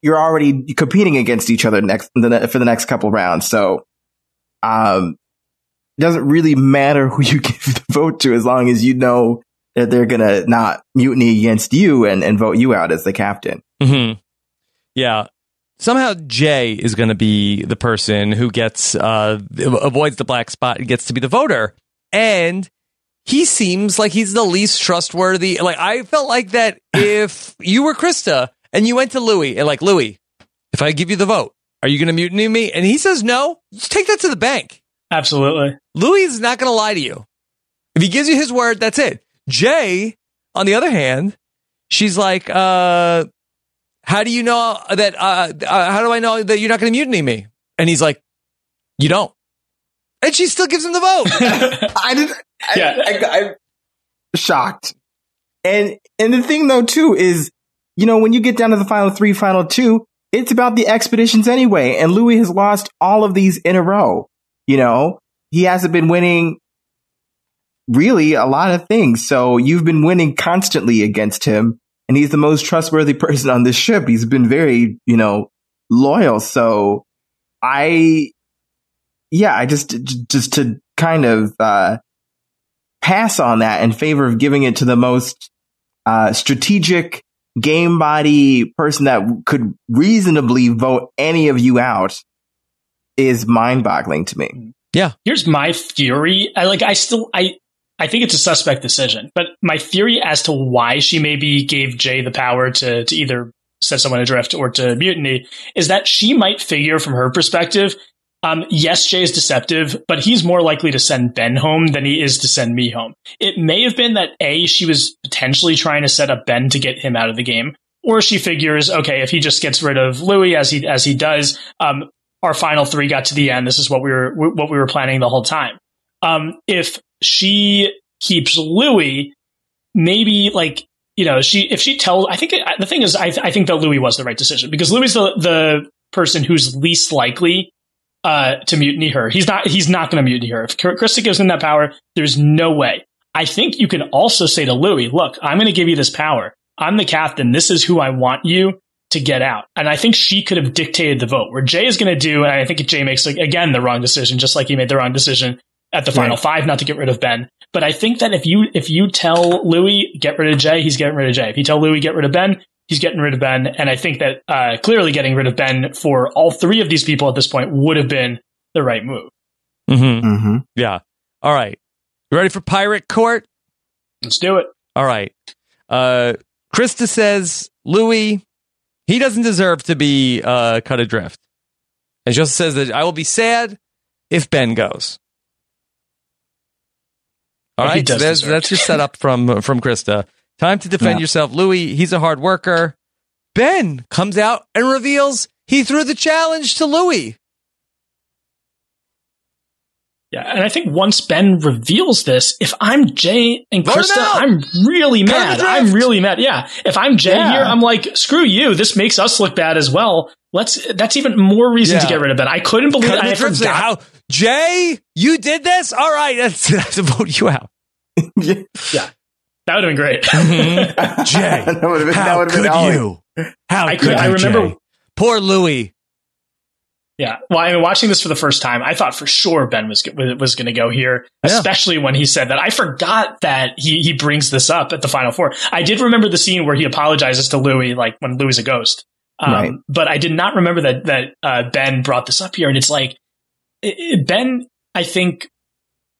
you're already competing against each other next, the for the next couple rounds. So, um, it doesn't really matter who you give the vote to as long as you know that they're going to not mutiny against you and, and vote you out as the captain. Mm-hmm. Yeah. Somehow Jay is going to be the person who gets uh, avoids the black spot and gets to be the voter, and he seems like he's the least trustworthy. Like I felt like that if you were Krista and you went to Louis and like Louis, if I give you the vote, are you going to mutiny me? And he says no. Just take that to the bank. Absolutely. Louis is not going to lie to you. If he gives you his word, that's it. Jay, on the other hand, she's like, uh, how do you know that, uh, uh, how do I know that you're not going to mutiny me? And he's like, you don't. And she still gives him the vote. I did. I, Yeah. I, I, shocked. And and the thing though too is, you know, when you get down to the final three, final two, it's about the expeditions anyway. And Louis has lost all of these in a row. You know, he hasn't been winning really a lot of things. So you've been winning constantly against him, and he's the most trustworthy person on this ship. He's been very, you know, loyal. So I yeah, I just just to kind of uh, pass on that in favor of giving it to the most uh, strategic game body person that could reasonably vote any of you out is mind boggling to me. Yeah. Here's my theory. I like I still I I think it's a suspect decision, but my theory as to why she maybe gave Jay the power to to either set someone adrift or to mutiny is that she might figure from her perspective um, yes, Jay is deceptive, but he's more likely to send Ben home than he is to send me home. It may have been that A, she was potentially trying to set up Ben to get him out of the game, or she figures, okay, if he just gets rid of Louis as he as he does, um, our final three got to the end. This is what we were what we were planning the whole time. Um, if she keeps Louis, maybe like you know she if she tells, I think the thing is, I, I think that Louis was the right decision because Louis is the the person who's least likely uh, to mutiny her. He's not. He's not going to mutiny her. If Krista gives him that power, there's no way. I think you can also say to Louis, "Look, I'm going to give you this power. I'm the captain. This is who I want you to get out." And I think she could have dictated the vote. Where Jay is going to do, and I think Jay makes like, again the wrong decision, just like he made the wrong decision at the final Right. five, not to get rid of Ben. But I think that if you if you tell Louis get rid of Jay, he's getting rid of Jay. If you tell Louis get rid of Ben, he's getting rid of Ben. And I think that uh, clearly getting rid of Ben for all three of these people at this point would have been the right move. Mm-hmm. Mm-hmm. Yeah. All right. You ready for Pirate Court? Let's do it. All right. Uh, Krista says Louis, he doesn't deserve to be uh, cut adrift. And she also says that I will be sad if Ben goes. All Well, he right, so does there's, deserve that's it. your setup from from Krista. Time to defend Yeah. yourself, Louis. He's a hard worker. Ben comes out and reveals he threw the challenge to Louis. Yeah, and I think once Ben reveals this, if I'm Jay and Vote Krista! I'm really mad. I'm really mad. Yeah, if I'm Jay Yeah. here, I'm like, screw you. This makes us look bad as well. Let's. That's even more reason to get rid of Ben. I couldn't believe. Cut I forgot. How Jay, you did this? All right, that's, that's to vote you out. yeah. Yeah, that would have been great. Jay, that would have been. how that would have could been you? How I could could- I you, remember- Jay? Poor Louis. Yeah. Well, I mean, watching this for the first time, I thought for sure Ben was was going to go here, Yeah. especially when he said that. I forgot that he he brings this up at the final four. I did remember the scene where he apologizes to Louis, like when Louis is a ghost. Um, Right. But I did not remember that that uh, Ben brought this up here, and it's like it- it- Ben, I think,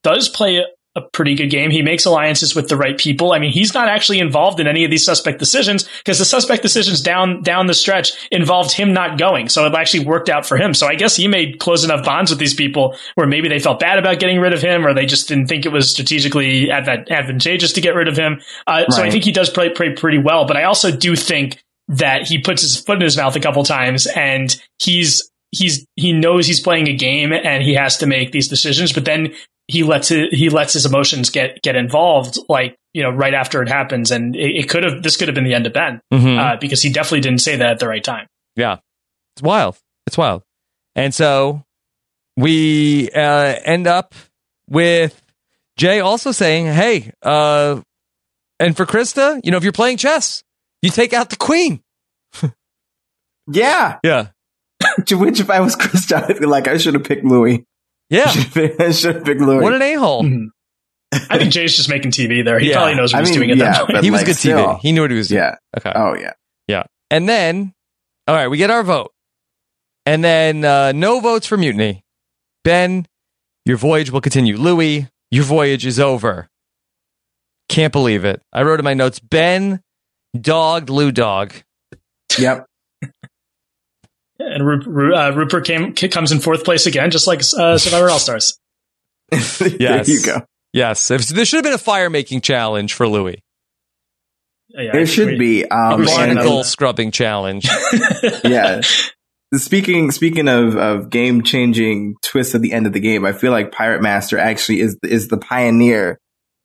does play a, pretty good game. He makes alliances with the right people. I mean, he's not actually involved in any of these suspect decisions because the suspect decisions down down the stretch involved him not going. So it actually worked out for him. So I guess he made close enough bonds with these people where maybe they felt bad about getting rid of him, or they just didn't think it was strategically adva- advantageous to get rid of him. Uh, So I think he does play, play pretty well. But I also do think that he puts his foot in his mouth a couple times and he's he's he knows he's playing a game and he has to make these decisions but then he lets it, he lets his emotions get get involved like you know right after it happens and it, it could have this could have been the end of Ben Mhm. uh, because he definitely didn't say that at the right time Yeah. It's wild. It's wild. And so we uh, end up with Jay also saying, hey, uh, and for Krista, you know, if you're playing chess, you take out the queen. Yeah. Yeah. To which, if I was Krista, I'd be like, I should have picked Louis. Yeah. I should have picked Louis. What an a hole. Mhm. I think Jay's just making TV there he Yeah. probably knows what I he's mean, doing at yeah, that point but He was like, good still. TV. He knew what he was doing. Yeah. Okay. Oh yeah. Yeah. And then, all right, we get our vote. And then uh, no votes for mutiny. Ben, your voyage will continue. Louis, your voyage is over. Can't believe it. I wrote in my notes Ben dogged Lou Dog. Yep. And Ru- Ru- uh, Rupert came comes in fourth place again just like uh, Survivor All Stars there you go. Yes. If, there should have been a fire making challenge for Louis. Yeah, There should we- be. Um, we should and- have Barnacle scrubbing challenge. yeah. Speaking speaking of, of game changing twists at the end of the game, I feel like Pirate Master actually is is the pioneer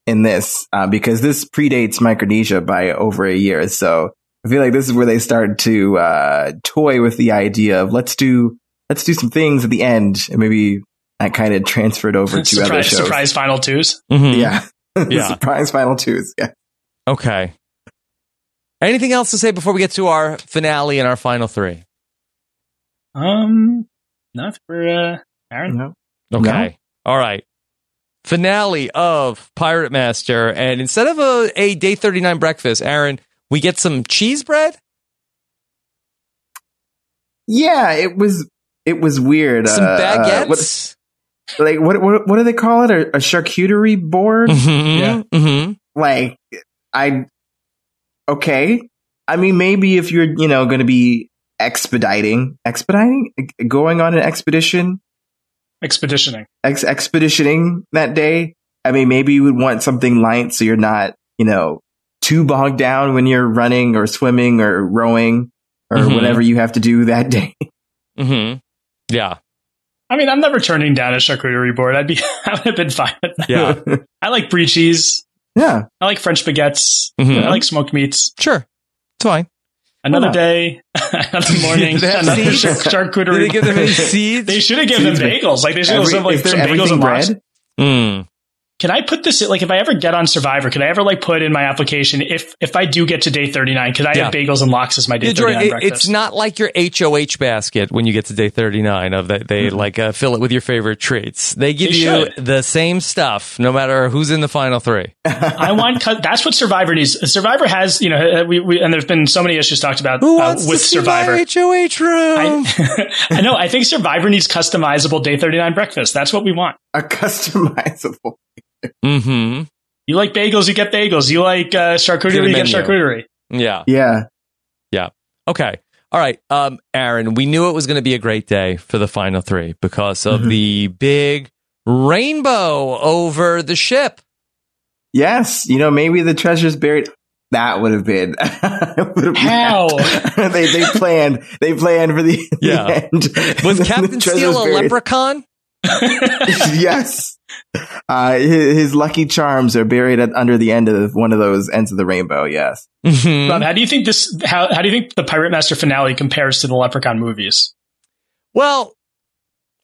in this uh, because this predates Micronesia by over a year. So I feel like this is where they started to uh, toy with the idea of let's do let's do some things at the end, and maybe that kind of transferred over to other surprise, shows. surprise final twos Mhm. Yeah, Yeah. surprise final twos. Yeah. Okay. Anything else to say before we get to our finale and our final three? um not for uh Aaron No. Okay. All right. Finale of Pirate Master. And instead of a, a day 39 breakfast, Aaron, we get some cheese bread? Yeah, it was it was weird. Some Uh, uh, baguettes? what- like what, what what do they call it? A, a charcuterie board? Mhm, Yeah. mhm. Like I okay. I mean, maybe if you're you know going to be expediting, expediting, going on an expedition, expeditioning ex- expeditioning that day. I mean, maybe you would want something light so you're not you know too bogged down when you're running or swimming or rowing or Mhm. whatever you have to do that day. Mm-hmm. Yeah. I mean I'm never turning down a charcuterie board I'd be I would have been fine with that Yeah. I like brie cheese yeah. I like French baguettes Mhm. I like smoked meats Sure. It's fine. Another not? day, another morning, Did they have another seeds? char- charcuterie. Did they give them any seeds? They should have given them bagels. Like they should have Every- some, like some bagels and bread? Mm. Can I put this like if I ever get on Survivor, could I ever like put in my application if if I do get to day thirty nine, could I Yeah. have bagels and lox as my day Yeah, thirty it- breakfast? it's not like your HOH basket when you get to day 39 of that they Mm-hmm. like uh, fill it with your favorite treats. They give They you should. the same stuff no matter who's in the final 3. I want. That's what Survivor needs. Survivor has, you know, uh, we, we and there's been so many issues talked about Who uh, wants with to see Survivor. my HOH room? I, I know. I think Survivor needs customizable day thirty nine breakfast. That's what we want. A customizable. Mhm. You like bagels, you get bagels. You like uh, charcuterie, Get you get menu. charcuterie. Yeah. Yeah. Yeah. Okay. All right. Um, Aaron, we knew it was going to be a great day for the final three because of Mhm. the big rainbow over the ship. Yes. You know, maybe the treasure's buried. That would have been. would have How? they they planned. They planned for the, the Yeah. end. Was Captain treasure's Steel a buried. leprechaun? yes. Uh, his, his lucky charms are buried at, under the end of one of those ends of the rainbow. Yes. Mhm. Rob, how do you think this? How how do you think the Pirate Master finale compares to the Leprechaun movies? Well,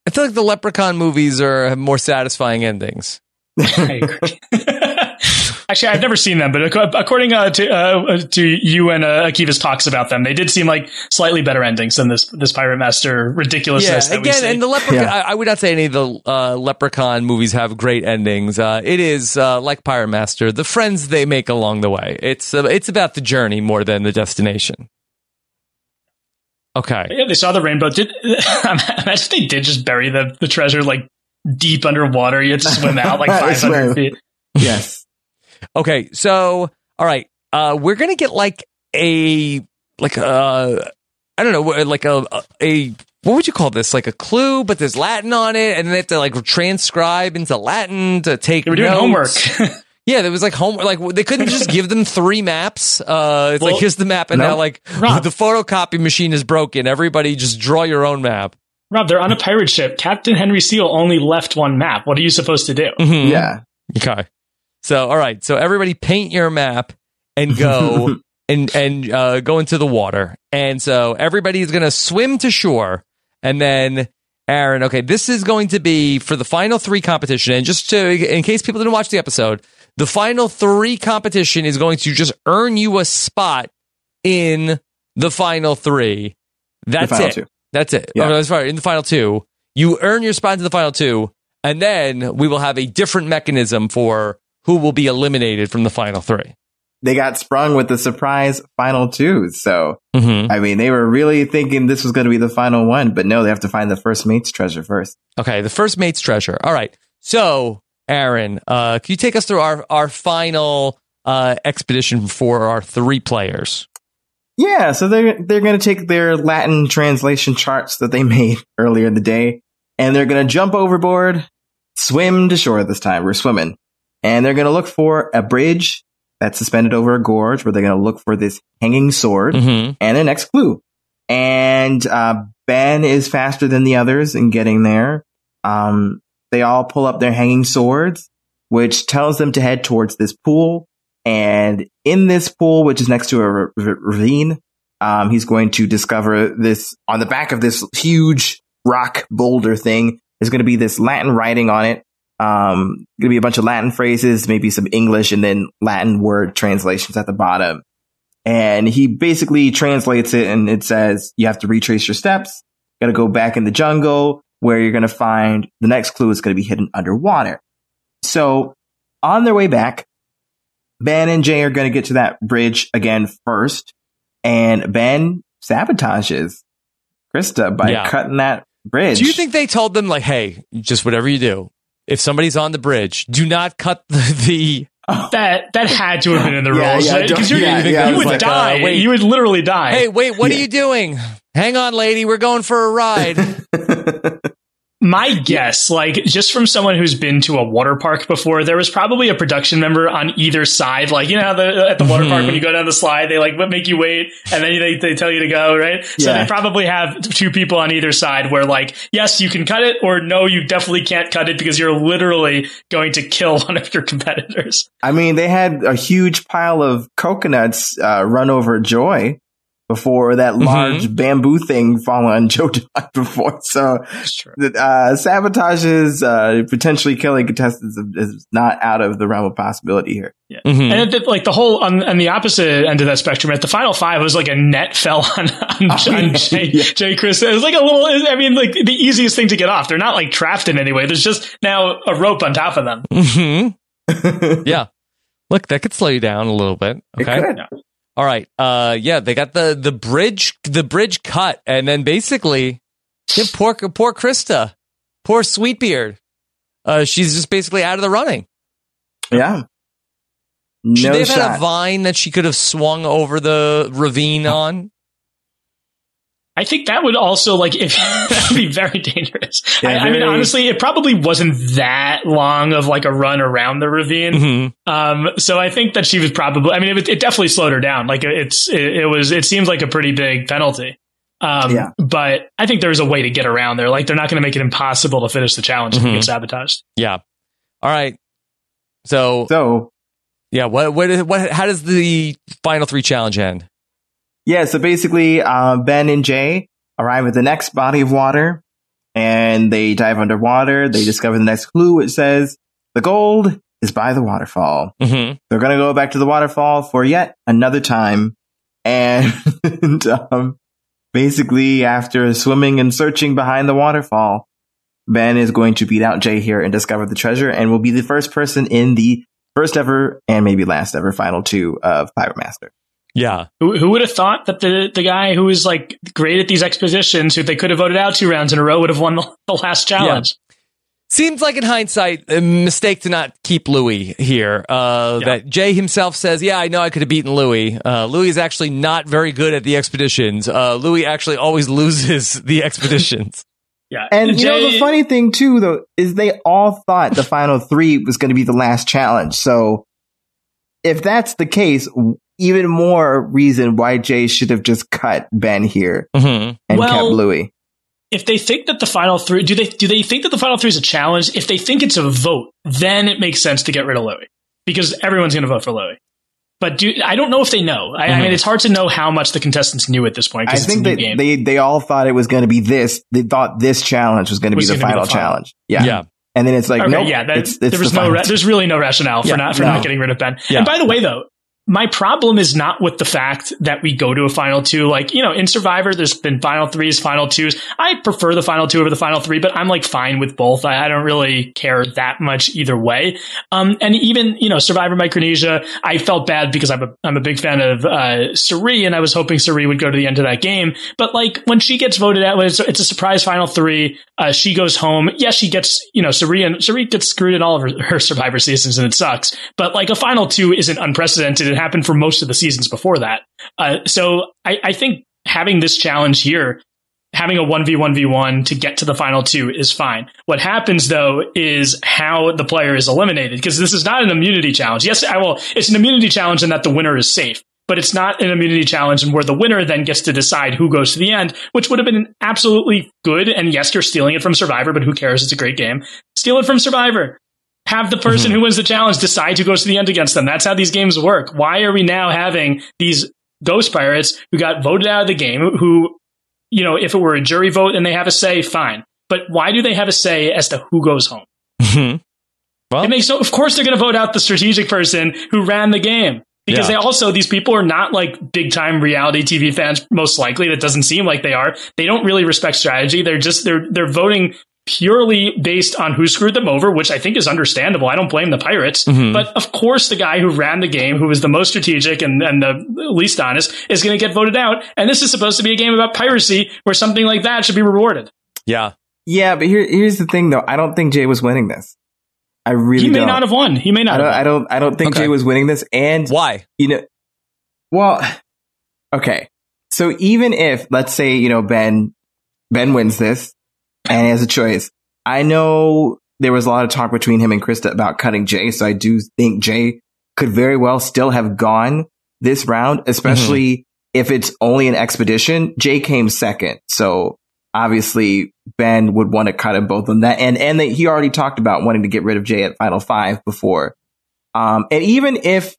I feel like the Leprechaun movies are have more satisfying endings. I agree. Actually, I've never seen them, but according uh, to uh, to you and uh, Akiva's talks about them, they did seem like slightly better endings than this this Pirate Master ridiculousness yeah, that we again, see. and the Leprechaun. Yeah. I, I would not say any of the uh, Leprechaun movies have great endings. Uh, it is uh, like Pirate Master, the friends they make along the way. It's uh, it's about the journey more than the destination. Okay. yeah, they saw the rainbow. Did imagine they did just bury the, the treasure like deep underwater? You had to swim out like five Swim. hundred feet. Yes. Okay, so all right, uh, we're gonna get like a like a I don't know like a a what would you call this like a clue, but there's Latin on it, and then they have to like transcribe into Latin to take. They were doing notes. homework. Yeah, there was like homework. Like they couldn't just give them three maps. Uh, it's Well, like here's the map, and no. now like Rob. the photocopy machine is broken. Everybody just draw your own map. Rob, they're on a pirate ship. Captain Henry Seal only left one map. What are you supposed to do? Mhm. Yeah. Okay. So all right. So everybody paint your map and go and and uh, go into the water. And so everybody is going to swim to shore, and then Aaron. Okay, this is going to be for the final three competition. And just to in case people didn't watch the episode, the final three competition is going to just earn you a spot in the final three. That's final it. two. That's it. Yeah. Oh, far in the final two, you earn your spot into the final two, and then we will have a different mechanism for who will be eliminated from the final three. They got sprung with the surprise final two. So, Mm-hmm. I mean, they were really thinking this was going to be the final one, but no, they have to find the first mate's treasure first. Okay, the first mate's treasure. All right. So, Aaron, uh, can you take us through our our final uh, expedition for our three players? Yeah, so they're they're going to take their Latin translation charts that they made earlier in the day, and they're going to jump overboard, swim to shore this time. We're swimming, and they're going to look for a bridge that's suspended over a gorge, where they're going to look for this hanging sword Mm-hmm. and their next clue. And uh, Ben is faster than the others in getting there. Um, they all pull up their hanging swords, which tells them to head towards this pool. And in this pool, which is next to a r- r- ravine, um, he's going to discover this on the back of this huge rock boulder thing. There's going to be this Latin writing on it. Um, to be a bunch of Latin phrases, maybe some English, and then Latin word translations at the bottom. And he basically translates it, and it says you have to retrace your steps. Got to go back in the jungle where you're to find the next clue is to be hidden underwater. So on their way back, Ben and Jay are to get to that bridge again first. And Ben sabotages Krista by Yeah. cutting that bridge. Do you think they told them like, "Hey, just whatever you do, if somebody's on the bridge, do not cut the, the That that had to have been in the Yeah, rules yeah, right? don't- because you, yeah, you yeah, I would like, uh, die. wait. you would literally die. Hey, wait, what Yeah. are you doing? Hang on, lady, we're going for a ride. My guess, like just from someone who's been to a water park before, there was probably a production member on either side. Like you know, the, at the water park Mhm. when you go down the slide, they like make you wait, and then they, they tell you to go, right? So Yeah. they probably have two people on either side where like, yes, you can cut it, or no, you definitely can't cut it because you're literally going to kill one of your competitors. I mean, they had a huge pile of coconuts uh, run over Joy. Before that Mm-hmm. large bamboo thing fall on Joe July before. So uh, sabotages, uh, potentially killing contestants is not out of the realm of possibility here. Yeah. Mm-hmm. And it, like the whole on, on the opposite end of that spectrum, at the final five, it was like a net fell on on, on Jay, Jay Chris. It was like a little. I mean, like the easiest thing to get off. They're not like trapped in any way. There's just now a rope on top of them. hmm yeah. Look, that could slow you down a little bit. Okay. All right. Uh, yeah, they got the the bridge the bridge cut, and then basically, yeah, poor poor Krista, poor Sweetbeard. Uh, she's just basically out of the running. Yeah. Should they have had a vine that she could have swung over the ravine on? I think that would also like if that would be very dangerous. Yeah, I, I mean, honestly, it probably wasn't that long of like a run around the ravine. Mm-hmm. Um, so I think that she was probably. I mean, it, it definitely slowed her down. Like it's it, it was. It seems like a pretty big penalty. Um, Yeah. but I think there's a way to get around there. Like they're not going to make it impossible to finish the challenge if you get sabotaged. Yeah. All right. So so yeah. What what what? How does the final three challenge end? Yeah, so basically, uh, Ben and Jay arrive at the next body of water and they dive underwater. They discover the next clue. which says the gold is by the waterfall. Mm-hmm. They're going to go back to the waterfall for yet another time. And, um, basically after swimming and searching behind the waterfall, Ben is going to beat out Jay here and discover the treasure and will be the first person in the first ever and maybe last ever final two of Pirate Master. Yeah. Who, who would have thought that the the guy who was like great at these expeditions, who they could have voted out two rounds in a row, would have won the, the last challenge? Seems like in hindsight, a mistake to not keep Louis here. Uh, That Jay himself says, "Yeah, I know I could have beaten Louis. Uh, Louis is actually not very good at the expeditions. Uh, Louis actually always loses the expeditions." Yeah, And you know the funny thing too, though, is they all thought the final three was going to be the last challenge. So if that's the case, w- even more reason why Jay should have just cut Ben here Mm-hmm. and Well- kept Louis. if they think that the final three do they do they think that the final three is a challenge? If they think it's a vote, then it makes sense to get rid of Louis because everyone's going to vote for Louis. But do, I don't know if they know. I, I mean, Mhm. it's hard to know how much the contestants knew at this point. I 'cause it's think a that game. they they all thought it was going to be this. They thought this challenge was going to be the gonna be final the final. challenge. Yeah. Yeah. And then it's like, okay, nope, yeah, that, it's, it's there the was no, ra- there's really no rationale for Yeah, not for no. not getting rid of Ben. Yeah. And by the way, though, my problem is not with the fact that we go to a final two. Like you know, in Survivor, there's been final threes, final twos. I prefer the final two over the final three, but I'm like fine with both. I, I don't really care that much either way. Um, and even you know, Survivor Micronesia, I felt bad because I'm a I'm a big fan of uh, Cirie, and I was hoping Cirie would go to the end of that game. But like when she gets voted out, it's, it's a surprise final three, uh, she goes home. Yes, she gets you know Cirie and Cirie gets screwed in all of her, her Survivor seasons, and it sucks. But like a final two isn't unprecedented. Happened for most of the seasons before that. Uh, so I, I think having this challenge here having a 1v1v1 to get to the final two is fine. What happens though is how the player is eliminated because this is not an immunity challenge. Yes, I will. It's an immunity challenge in that the winner is safe, but it's not an immunity challenge and where the winner then gets to decide who goes to the end, which would have been absolutely good. And yes, you're stealing it from Survivor, but who cares? It's a great game. Steal it from Survivor. Have the person mm-hmm. who wins the challenge decide who goes to the end against them. That's how these games work. Why are we now having these ghost pirates who got voted out of the game who you know, if it were a jury vote and they have a say, fine. But why do they have a say as to who goes home? Mm-hmm. Well, it makes so. Of course, they're going to vote out the strategic person who ran the game because Yeah. they also these people are not like big time reality TV fans. Most likely, that doesn't seem like they are. They don't really respect strategy. They're just they're they're voting purely based on who screwed them over, which I think is understandable. I don't blame the pirates, Mhm. but of course, the guy who ran the game, who was the most strategic and, and the least honest, is going to get voted out. And this is supposed to be a game about piracy, where something like that should be rewarded. Yeah. Yeah, but here, here's the thing though. I don't think Jay was winning this. I really he may don't. not have won. He may I not. don't, have won. I don't, I don't think Okay. Jay was winning this. And Why? you know, well, okay. So even if, let's say, you know, Ben, Ben wins this and he has a choice, I know there was a lot of talk between him and Krista about cutting Jay. So I do think Jay could very well still have gone this round, especially if it's only an expedition. Jay came second. So obviously Ben would want to cut him both of them that. And, and that he already talked about wanting to get rid of Jay at final five before. Um, and even if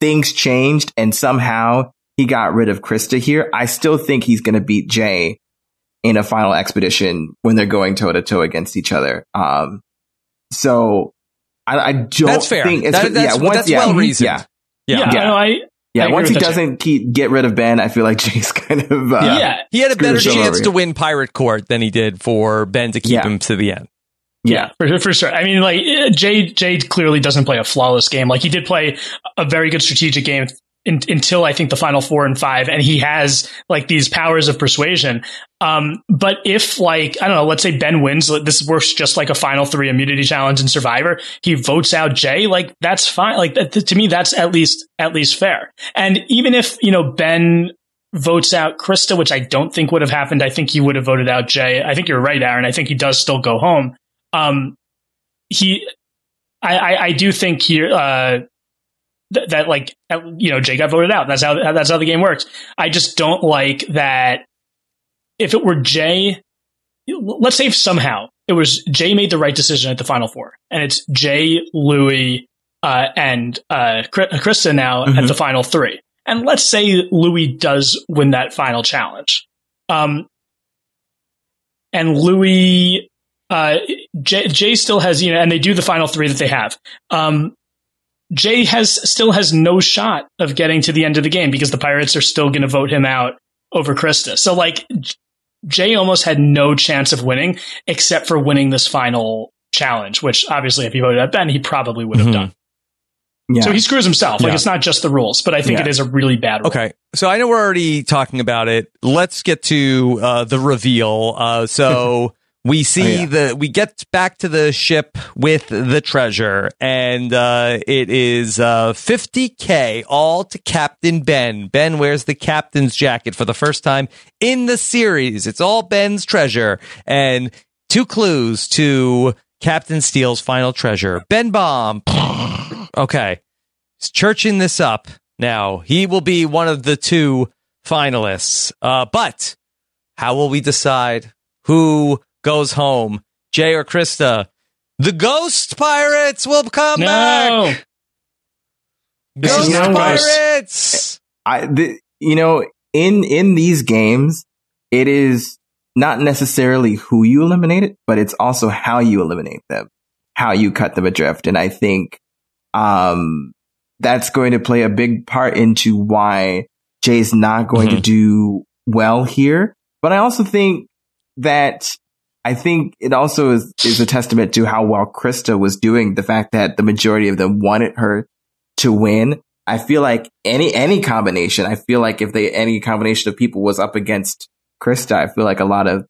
things changed and somehow he got rid of Krista here, I still think he's going to beat Jay in a final expedition when they're going toe to toe against each other. Um, so I, I don't That's fair. think it's, That- that's- yeah, once, that's yeah, well reasoned. Yeah. Yeah, Yeah. no, I. Yeah, I once he doesn't keep, get rid of Ben, I feel like Jay's kind of uh, Yeah. He had a better chance to win Pirate Court than he did for Ben to keep Yeah. him to the end. Yeah, for, for sure. I mean, like Jade, Jay, Jay clearly doesn't play a flawless game. Like he did play a very good strategic game in, until I think the final four and five, and he has like these powers of persuasion. Um, but if like I don't know, let's say Ben wins, this works just like a final three immunity challenge in Survivor. He votes out Jay, like that's fine. Like that, to me, that's at least at least fair. And even if you know Ben votes out Krista, which I don't think would have happened. I think he would have voted out Jay. I think you're right, Aaron. I think he does still go home. Um, he, I, I, I do think here, uh, th- that like, uh, you know, Jay got voted out. That's how, that's how the game works. I just don't like that. If it were Jay, let's say somehow it was Jay made the right decision at the final four and it's Jay, Louis, uh, and, uh, Kri- Krista now at Mhm. the final three. And let's say Louis does win that final challenge. Um, and Louis, uh, Jay, Jay still has, you know, and they do the final three that they have. Um, Jay has still has no shot of getting to the end of the game because the Pirates are still going to vote him out over Krista. So like Jay almost had no chance of winning except for winning this final challenge, which obviously if he voted out Ben, he probably would have Mhm. done. Yeah. So he screws himself. Like Yeah. it's not just the rules, but I think Yeah. it is a really bad rule. Okay. So I know we're already talking about it. Let's get to uh, the reveal. Uh, so we see Oh, yeah. the we get back to the ship with the treasure, and uh, it is uh, 50k all to Captain Ben. Ben wears the captain's jacket for the first time in the series. It's all Ben's treasure, and two clues to Captain Steele's final treasure. Ben bomb. okay. He's churching this up now. He will be one of the two finalists. Uh, but how will we decide who goes home? Jay or Krista? The Ghost Pirates will come No. back. This is Ghost not Ghost. Pirates. I, the, you know, in in these games, it is not necessarily who you eliminated, but it's also how you eliminate them, how you cut them adrift, and I think um, that's going to play a big part into why Jay's not going to Mhm. do well here. But I also think that I think it also is, is a testament to how well Krista was doing. The fact that the majority of them wanted her to win. I feel like any any combination. I feel like if they any combination of people was up against Krista, I feel like a lot of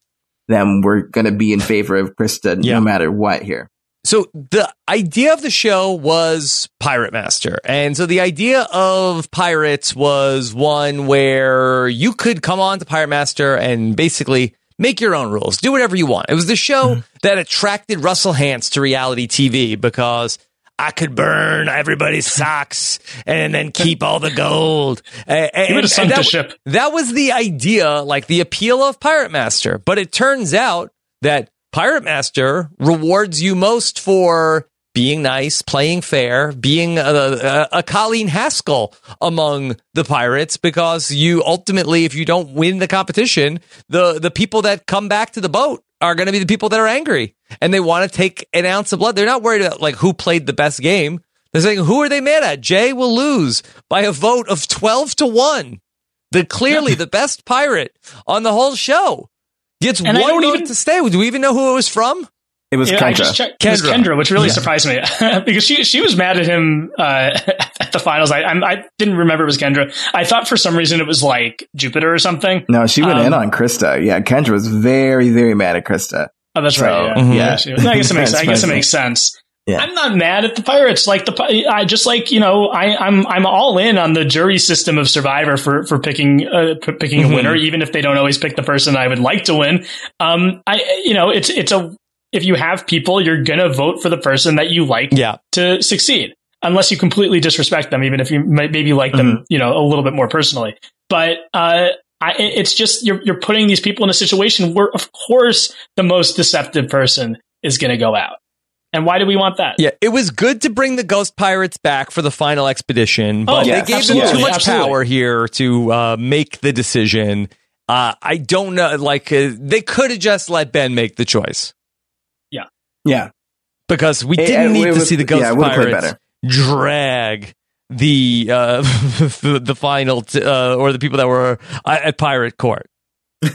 them were going to be in favor of Krista Yeah. no matter what here. So the idea of the show was Pirate Master. And so the idea of pirates was one where you could come on to Pirate Master and basically make your own rules, do whatever you want. It was the show hmm. that attracted Russell Hantz to reality TV because I could burn everybody's socks and then keep all the gold. And, would have sunk that, the ship. that was the idea, like the appeal of Pirate Master. But it turns out that Pirate Master rewards you most for being nice, playing fair, being a, a, a Colleen Haskell among the pirates, because you ultimately, if you don't win the competition, the, the people that come back to the boat are going to be the people that are angry and they want to take an ounce of blood. They're not worried about like who played the best game. They're saying, who are they mad at? Jay will lose by a vote of 12 to 1. The clearly the best pirate on the whole show. Gets And one vote even- to stay. Do we even know who it was from? It was Yeah, I Kendra. just checked. It was Kendra. Kendra, which really Yeah. surprised me because she she was mad at him uh, at the finals. I I'm, I didn't remember it was Kendra. I thought for some reason it was like Jupiter or something. no, she went Um, in on Krista. Yeah, Kendra was very, very mad at Krista. Oh, that's So, right. Yeah, mhm. yeah. she- I guess it makes. I guess it makes sense. Yeah. I'm not mad at the pirates. Like the, I just like you know, I, I'm I'm all in on the jury system of Survivor for for picking uh, p- picking Mhm. a winner, even if they don't always pick the person I would like to win. Um, I you know, it's it's a if you have people, you're gonna vote for the person that you like Yeah. to succeed, unless you completely disrespect them, even if you might maybe like them, you know, a little bit more personally. But uh, I, it's just you're you're putting these people in a situation where, of course, the most deceptive person is going to go out. And why do we want that? Yeah, it was good to bring the Ghost Pirates back for the final expedition, Oh, but yeah, they gave absolutely, them too much absolutely. power here to uh, make the decision. Uh, I don't know, like uh, they could have just let Ben make the choice Yeah. Yeah. because we It- didn't it need to was- see the Ghost yeah, it would've played Pirates better. drag the uh, the, the final t- uh, or the people that were uh, at Pirate Court.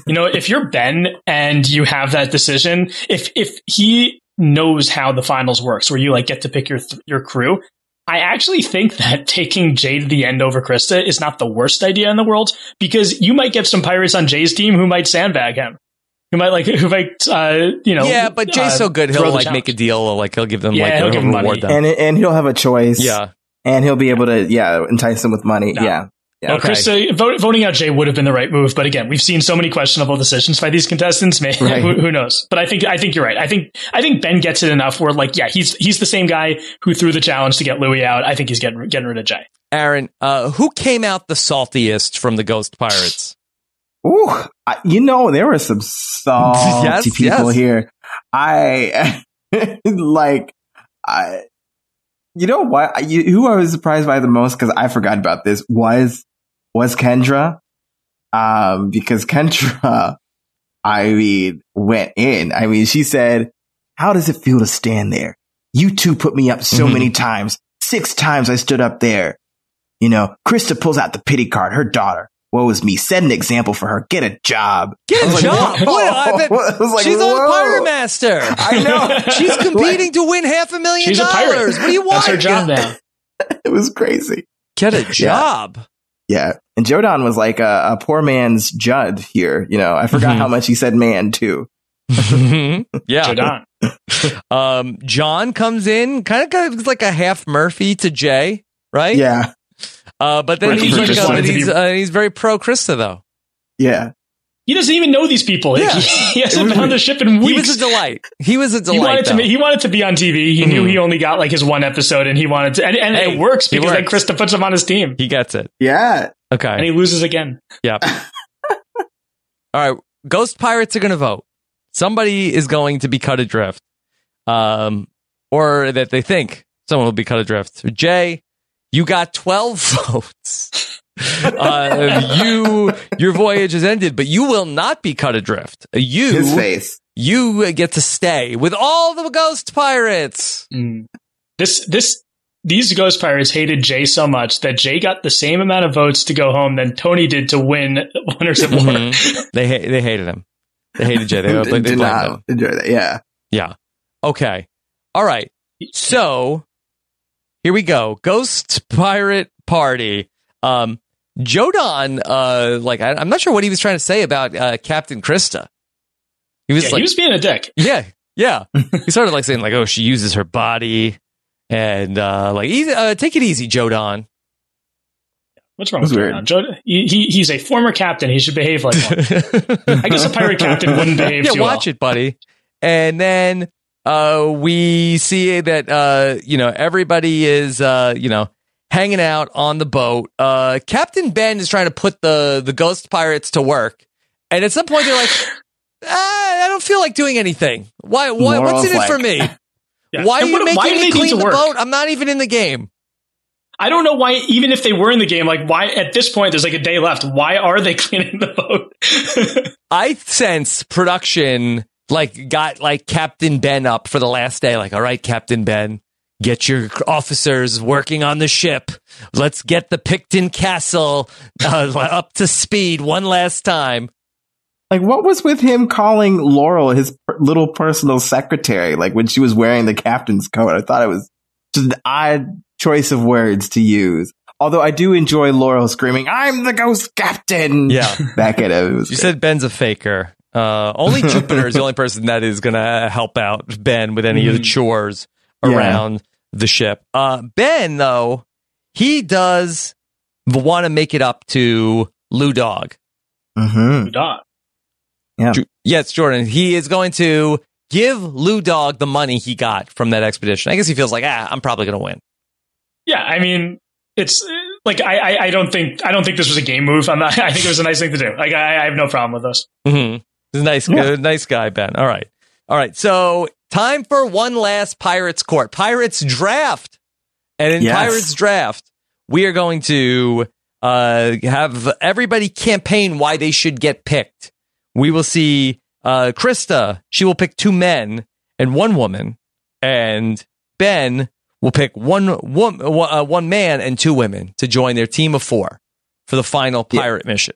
You know, if you're Ben and you have that decision, if if he knows how the finals works, where you like get to pick your th- your crew, I actually think that taking Jay to the end over Krista is not the worst idea in the world because you might get some pirates on Jay's team who might sandbag him, who might like who might uh, you know. yeah, but Jay's uh, so good, he'll the like make a challenge. deal, like he'll give them Yeah, like he'll give them reward money. them. And and he'll have a choice. Yeah. And he'll be able to yeah entice them with money. No. Yeah. Yeah. Well, Krista vote, voting out Jay would have been the right move, but again, we've seen so many questionable decisions by these contestants. Man, Right. who, who knows? But I think I think you're right. I think I think Ben gets it enough where like, yeah, he's he's the same guy who threw the challenge to get Louis out. I think he's getting getting rid of Jay. Aaron, uh, who came out the saltiest from the Ghost Pirates? Ooh, I, you know there were some salty Yes, people yes. here. I like I. You know what? You, who I was surprised by the most because I forgot about this was was Kendra, um, because Kendra, I mean, went in. I mean, she said, "How does it feel to stand there? You two put me up so Mhm. many times. Six times I stood up there. You know, Krista pulls out the pity card. Her daughter. What was me? Set an example for her. Get a job. Get I a was like, job. whoa. What? I bet- I was like, she's on whoa. Pirate Master. I know. she's competing to win half a million She's a pirate. dollars. What do you want? That's her job now. It was crazy. Get a job. Yeah. And Jodan was like a, a poor man's Judd here. You know, I forgot Mhm. how much he said man too. yeah. Jodan. Um, John comes in, kind of looks like a half Murphy to Jay, right? Yeah. Uh, but then he's like, just uh, he's, uh, he's very pro Krista though. Yeah. He doesn't even know these people. Yeah. He, he hasn't been on the ship in He weeks. was a delight. He was a he delight. wanted to. though. He wanted to be on TV. He knew Mhm. he only got like his one episode, and he wanted to. And, and Hey, it works he because then works. Krista puts him on his team, he gets it. Yeah. Okay. and he loses again. Yep. All right. Ghost pirates are going to vote. Somebody is going to be cut adrift, um, or that they think someone will be cut adrift. Jay, you got twelve votes. uh, you, your voyage has ended, but you will not be cut adrift. You, His face. you get to stay with all the ghost pirates. This this these ghost pirates hated Jay so much that Jay got the same amount of votes to go home than Tony did to win Winners of War. Mhm. They ha- they hated him. They hated Jay. They, they, they Did blamed not him. enjoy that. Yeah. Yeah. Okay. All right. So here we go. Ghost Pirate Party. Um, Jodan, uh, like I, I'm not sure what he was trying to say about uh, Captain Krista. He was Yeah, like, he was being a dick. yeah, yeah. he started like saying like, oh, she uses her body, and uh, like, easy, uh, take it easy, Jodan. What's wrong That's with weird. Jodan? Joe, he, he, he's a former captain. He should behave like one. I guess a pirate captain wouldn't behave yeah, too watch well. it, buddy. And then uh, we see that uh, you know everybody is uh, you know hanging out on the boat. Uh, Captain Ben is trying to put the the ghost pirates to work, and at some point they're like, ah, "I don't feel like doing anything. Why? Why? What's in it for me? Yeah. Why are you what- making me clean the work? boat? I'm not even in the game." I don't know why, even if they were in the game, like why at this point there's like a day left. Why are they cleaning the boat? I sense production like got like Captain Ben up for the last day. Like, all right, Captain Ben, get your officers working on the ship. Let's get the Picton Castle uh, up to speed one last time. Like, what was with him calling Laurel his per- little personal secretary? Like when she was wearing the captain's coat, I thought it was just an odd choice of words to use. Although I do enjoy Laurel screaming, "I'm the ghost captain!" Yeah. back at him. It You great. said Ben's a faker. Uh, only Jupiter is the only person that is going to help out Ben with any of the chores Yeah. around the ship. Uh, ben, though, he does want to make it up to Lou Dog. Mhm. Dog. Yeah. Ju- Yes, Jordan. He is going to give Lou Dog the money he got from that expedition. I guess he feels like, ah, I'm probably going to win. Yeah, I mean, it's like I, I, I don't think I don't think this was a game move. I'm not, I think it was a nice thing to do. Like I, I have no problem with this. Mm-hmm. Nice, Yeah. good, nice guy, Ben. All right. All right. So time for one last Pirates Court, Pirates Draft. And in Yes. Pirates Draft, we are going to uh, have everybody campaign why they should get picked. We will see uh, Krista. She will pick two men and one woman, and Ben will pick one one uh, one man and two women to join their team of four for the final pirate mission.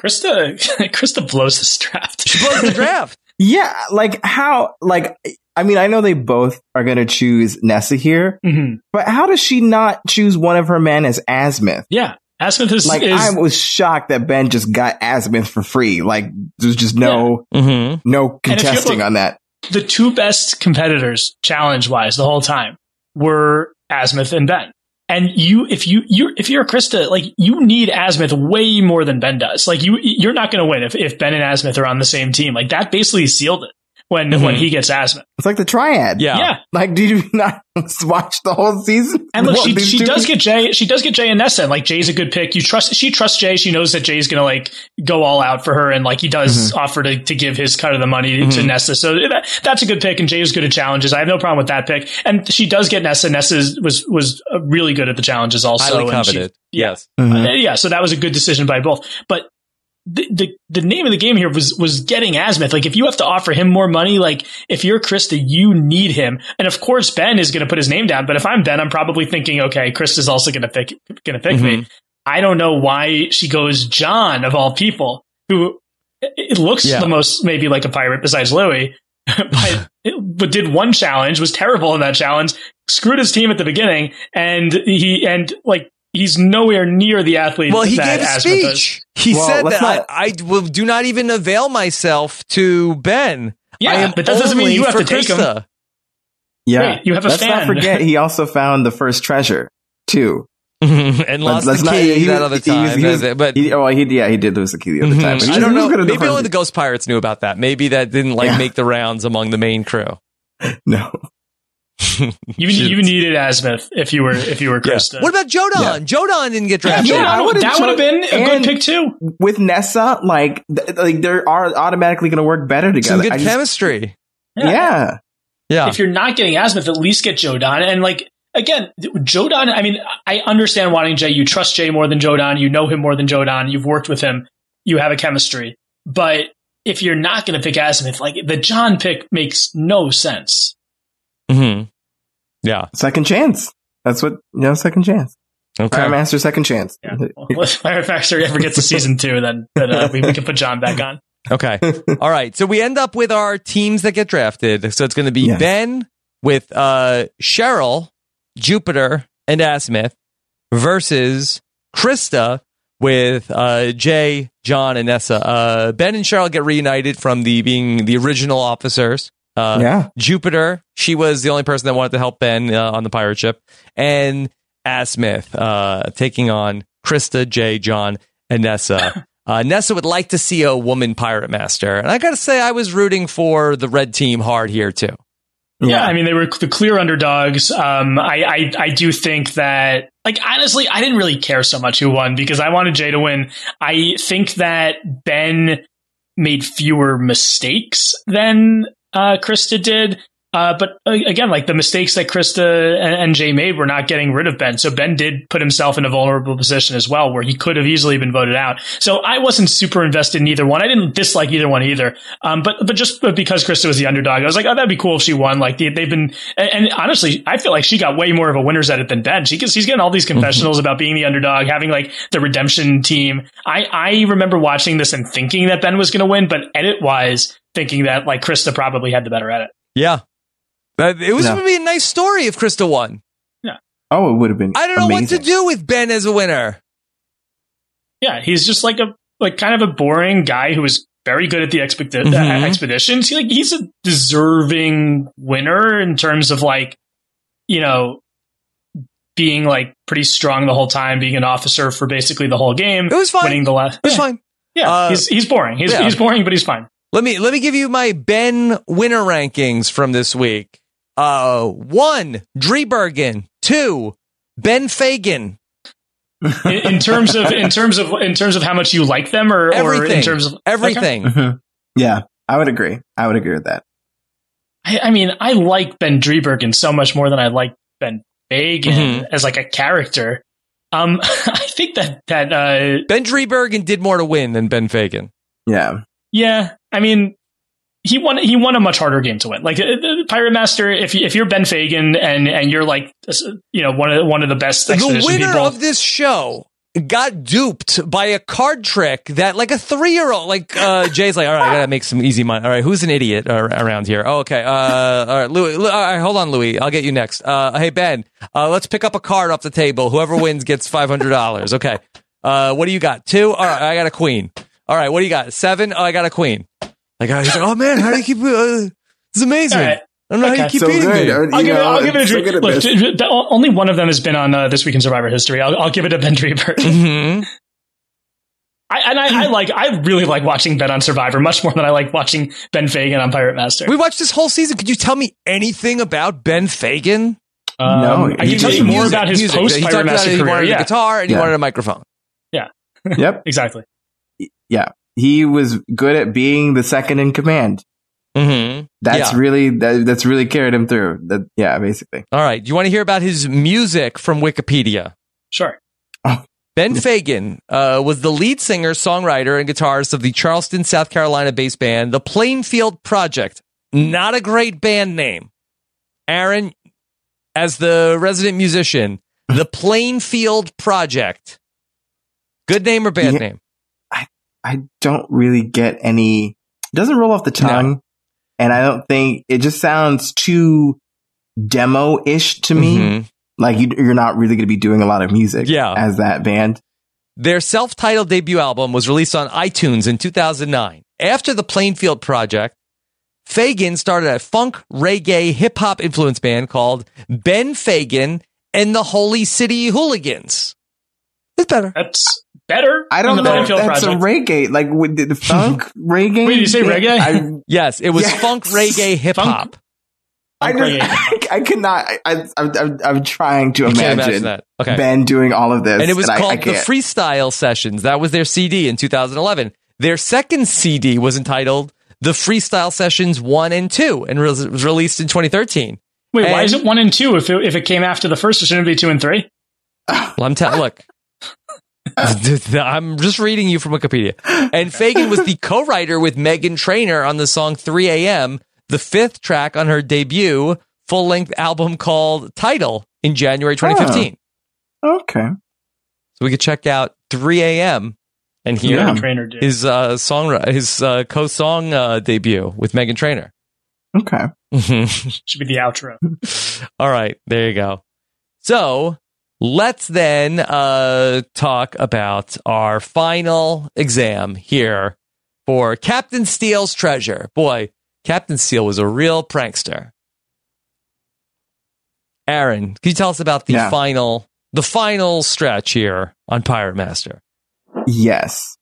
Krista Krista blows this draft. She blows the draft. Yeah, like how, like, I mean, I know they both are going to choose Nessa here, Mhm. but how does she not choose one of her men as Azmyth? Yeah, Azmyth is Like, is I was shocked that Ben just got Azmyth for free. Like, there's just no, Mm-hmm. no And if you contesting look- on that. the two best competitors challenge wise the whole time were Azmyth and Ben. And you, if you, you're, if you're Krista, like you need Azmyth way more than Ben does. Like you, you're not going to win if, if Ben and Azmyth are on the same team. Like that basically sealed it when, when he gets Azmyth. It's like the triad. Yeah. Yeah. Like, did you not watch the whole season? And look, What, she, she does get Jay. She does get Jay and Nessa. And like Jay's a good pick. You trust. She trusts Jay. She knows that Jay's gonna like go all out for her, and like he does Mm-hmm. offer to, to give his cut of the money to Mhm. Nessa. So that, that's a good pick. And Jay's good at challenges. I have no problem with that pick. And she does get Nessa. Nessa was was uh, really good at the challenges also. Highly and she- coveted. yes. Mhm. uh, yeah, so that was a good decision by both. But the, the the name of the game here was was getting Azmyth. Like if you have to offer him more money, like if you're Krista, you need him. And of course Ben is going to put his name down. But if I'm Ben, I'm probably thinking, okay, Krista's also going to pick going to pick me. Mm-hmm. I don't know why she goes John of all people, who it it looks Yeah. the most maybe like a pirate besides Louis. but, but did one challenge was terrible in that challenge screwed his team at the beginning and he and like he's nowhere near the athlete Well, he that gave a Azmyth is. speech. He Well, said that not- I, I will do not even avail myself to Ben. Yeah, I am but that doesn't mean you have to take him. Krista. Yeah. Right, you have a Let's fan. not forget, he also found the first treasure, too. and lost Let's the not- key he that was- other he was- time. he was- but He, oh, he, yeah, he did lose the key the other Mhm. time. but I don't know. good the Maybe first- only the Ghost Pirates knew about that. Maybe that didn't like Yeah. make the rounds among the main crew. No. You, you needed Azmyth if you were if you were Krista. What about Jodan? Jodan didn't get drafted. Jodan, I would've that would have been a good pick too. With Nessa, like, th- like they're are automatically going to work better together. Some good I just- chemistry. yeah. Yeah. If you're not getting Azmyth, at least get Jodan. And like again, Jodan. I mean, I understand wanting Jay. You trust Jay more than Jodan. You know him more than Jodan. You've worked with him. You have a chemistry. But if you're not going to pick Azmyth, like the John pick makes no sense. Hmm Yeah. Second chance. That's what, you know, second chance. Okay. Fire Master, second chance. Yeah. Well, if Fire Factory ever gets to season two, then, then uh, we, we can put John back on. Okay. All right. So we end up with our teams that get drafted. So it's going to be Yes. Ben with uh, Cheryl, Jupiter, and Azmyth versus Krista with uh, Jay, John, and Nessa. Uh, ben and Cheryl get reunited from the being the original officers. Uh, Yeah. Jupiter, she was the only person that wanted to help Ben uh, on the pirate ship, and Azmyth uh, taking on Krista, Jay, John, and Nessa. Uh, Nessa would like to see a woman pirate master, and I got to say, I was rooting for the red team hard here too. Yeah, I mean they were the clear underdogs. Um, I, I I do think that like honestly, I didn't really care so much who won because I wanted Jay to win. I think that Ben made fewer mistakes than uh, Krista did. Uh, but uh, again, like the mistakes that Krista and, and Jay made were not getting rid of Ben. So Ben did put himself in a vulnerable position as well, where he could have easily been voted out. So I wasn't super invested in either one. I didn't dislike either one either. Um, but but just because Krista was the underdog, I was like, oh, that'd be cool if she won. Like they, they've been, and, and honestly, I feel like she got way more of a winner's edit than Ben. She gets, she's getting all these confessionals about being the underdog, having like the redemption team. I I remember watching this and thinking that Ben was going to win, but edit wise, thinking that like Krista probably had the better edit. Yeah, it was No. going to be a nice story if Krista won. Yeah. Oh, it would have been. I don't know amazing. what to do with Ben as a winner. Yeah, he's just like a like kind of a boring guy who was very good at the expedi- uh, expeditions. He, like he's a deserving winner in terms of like you know being like pretty strong the whole time, being an officer for basically the whole game. It was fine. Winning the last. It was yeah. fine. Yeah, Uh, he's he's boring. He's yeah. he's boring, but he's fine. Let me let me give you my Ben winner rankings from this week. Uh, one, Driebergen. Two, Ben Fagan. In, in terms of in terms of in terms of how much you like them, or, or in terms of Everything. Mhm. Yeah, I would agree. I would agree with that. I, I mean, I like Ben Driebergen so much more than I like Ben Fagan Mhm. as like a character. Um, I think that that uh, Ben Driebergen did more to win than Ben Fagan. Yeah. yeah, I mean, he won. He won a much harder game to win. Like uh, uh, Pirate Master, if if you're Ben Fagan and and you're like you know one of one of the best The winner people, of this show got duped by a card trick that like a three year old like uh Jay's like all right I gotta make some easy money. All right who's an idiot ar- around here? Oh, okay uh all right Louis all right hold on Louis I'll get you next. Uh hey Ben uh let's pick up a card off the table. Whoever wins gets five hundred dollars. Okay uh what do you got? Two? All right I got a queen. All right what do you got? Seven? Oh I got a queen like uh, he's like oh man how do you keep uh, it's amazing All right. I don't know how you keep So beating good. me Uh, I'll you give, it, know, I'll give it a so dream. good at Look, this. d- d- only one of them has been on uh, this week in Survivor history. I'll, I'll give it to Ben Driebergen. Mhm. I, and I, I like, I really like watching Ben on Survivor much more than I like watching Ben Fagan on Pirate Master. we watched this whole season could you tell me anything about Ben Fagan Um, No, I can tell just- you more Music, about his post He talked Pirate about Master it, He career. wanted a Yeah, guitar and he wanted a microphone. Yeah. yep. exactly. Yeah. He was good at being the second in command. Mm-hmm. That's Yeah. really that, that's really carried him through. That yeah, basically. All right. Do you want to hear about his music from Wikipedia? Sure. Ben Fagan uh, was the lead singer, songwriter, and guitarist of the Charleston, South Carolina based band, the Plainfield Project. Not a great band name. Aaron, as the resident musician, the Plainfield Project. Good name or bad Yeah. name? I don't really get any. It doesn't roll off the tongue, and I don't think it just sounds too demo ish to me. Mhm. Like you, you're not really going to be doing a lot of music, Yeah. as that band. Their self titled debut album was released on iTunes in 2009. After the Plainfield Project, Fagan started a funk, reggae, hip hop influence band called Ben Fagan and the Holy City Hooligans. It's better. That's better. I don't than the know if that's Project. a reggae, like with the, the funk reggae. Wait, did you say reggae? I, Yes, it was Yes. funk, reggae, hip hop. I, Funk just, reggae. I, cannot. I, I, I'm, I'm trying to imagine, imagine that. Okay. Ben doing all of this, And it was I- I called The. Freestyle Sessions. That was their CD in 2011. Their second CD was entitled The Freestyle Sessions 1 and 2 and was was released in 2013. Wait, why is it one and two? If it, if it came after the first, it shouldn't be two and three? Well, I'm telling. Look, I'm just reading you from Wikipedia. And Fagan was the co-writer with Meghan Trainor on the song 3 a.m., the fifth track on her debut full-length album called Title in January 2015. Okay. So we could check out 3 a.m. and hear Yeah. Trainor did. his uh, song, his uh, co-song uh, debut with Meghan Trainor. Okay. Should be the outro. All right, there you go. So let's then uh, talk about our final exam here for Captain Steele's treasure. Boy, Captain Steele was a real prankster. Aaron, can you tell us about the Yeah. final, the final stretch here on Pirate Master? Yes.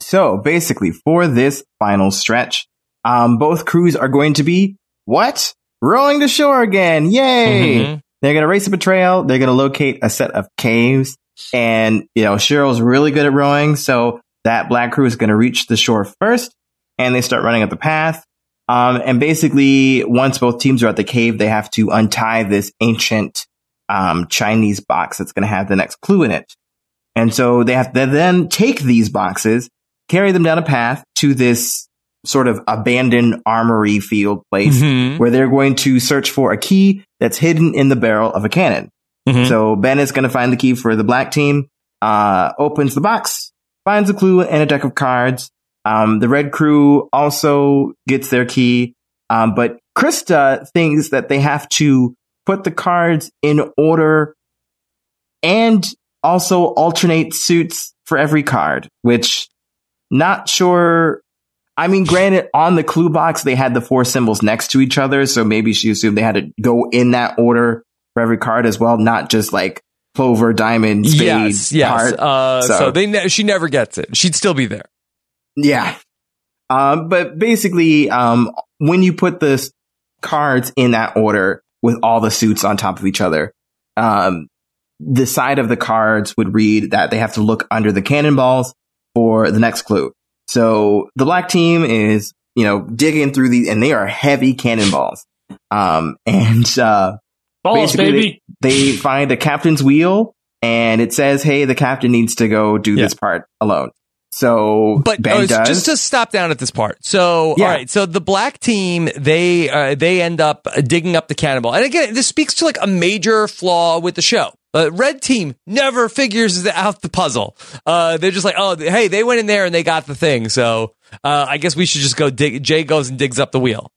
So basically, for this final stretch, um, both crews are going to be what? Rowing to shore again! Yay! Mhm. They're going to race a betrayal. They're going to locate a set of caves, and you know Cheryl's really good at rowing, so that black crew is going to reach the shore first, and they start running up the path. Um, and basically, once both teams are at the cave, they have to untie this ancient um, Chinese box that's going to have the next clue in it. And so they have to then take these boxes, carry them down a path to this sort of abandoned armory field place Mhm. where they're going to search for a key that's hidden in the barrel of a cannon. Mhm. So Ben is going to find the key for the black team, uh, opens the box, finds a clue and a deck of cards. Um, the red crew also gets their key. Um, but Krista thinks that they have to put the cards in order and also alternate suits for every card, which not sure. I mean, granted, on the clue box, they had the four symbols next to each other. So maybe she assumed they had to go in that order for every card as well, not just like clover, diamond, spade, Yes, yes. heart. Uh, so, So- they ne- she never gets it. She'd still be there. Yeah. Um, but basically, um, when you put the cards in that order with all the suits on top of each other, um, the side of the cards would read that they have to look under the cannonballs for the next clue. So the black team is, you know, digging through these, and they are heavy cannonballs. Um, and uh, Balls, basically baby. They, they find the captain's wheel, and it says, "Hey, the captain needs to go do this part alone." So, But Ben does. just to stop down at this part. So, Yeah. all right. So the black team, they uh, they end up digging up the cannonball, and again, this speaks to like a major flaw with the show. Uh, red team never figures out the puzzle. Uh, they're just like, oh, hey, they went in there and they got the thing. So uh, I guess we should just go dig. Jay goes and digs up the wheel.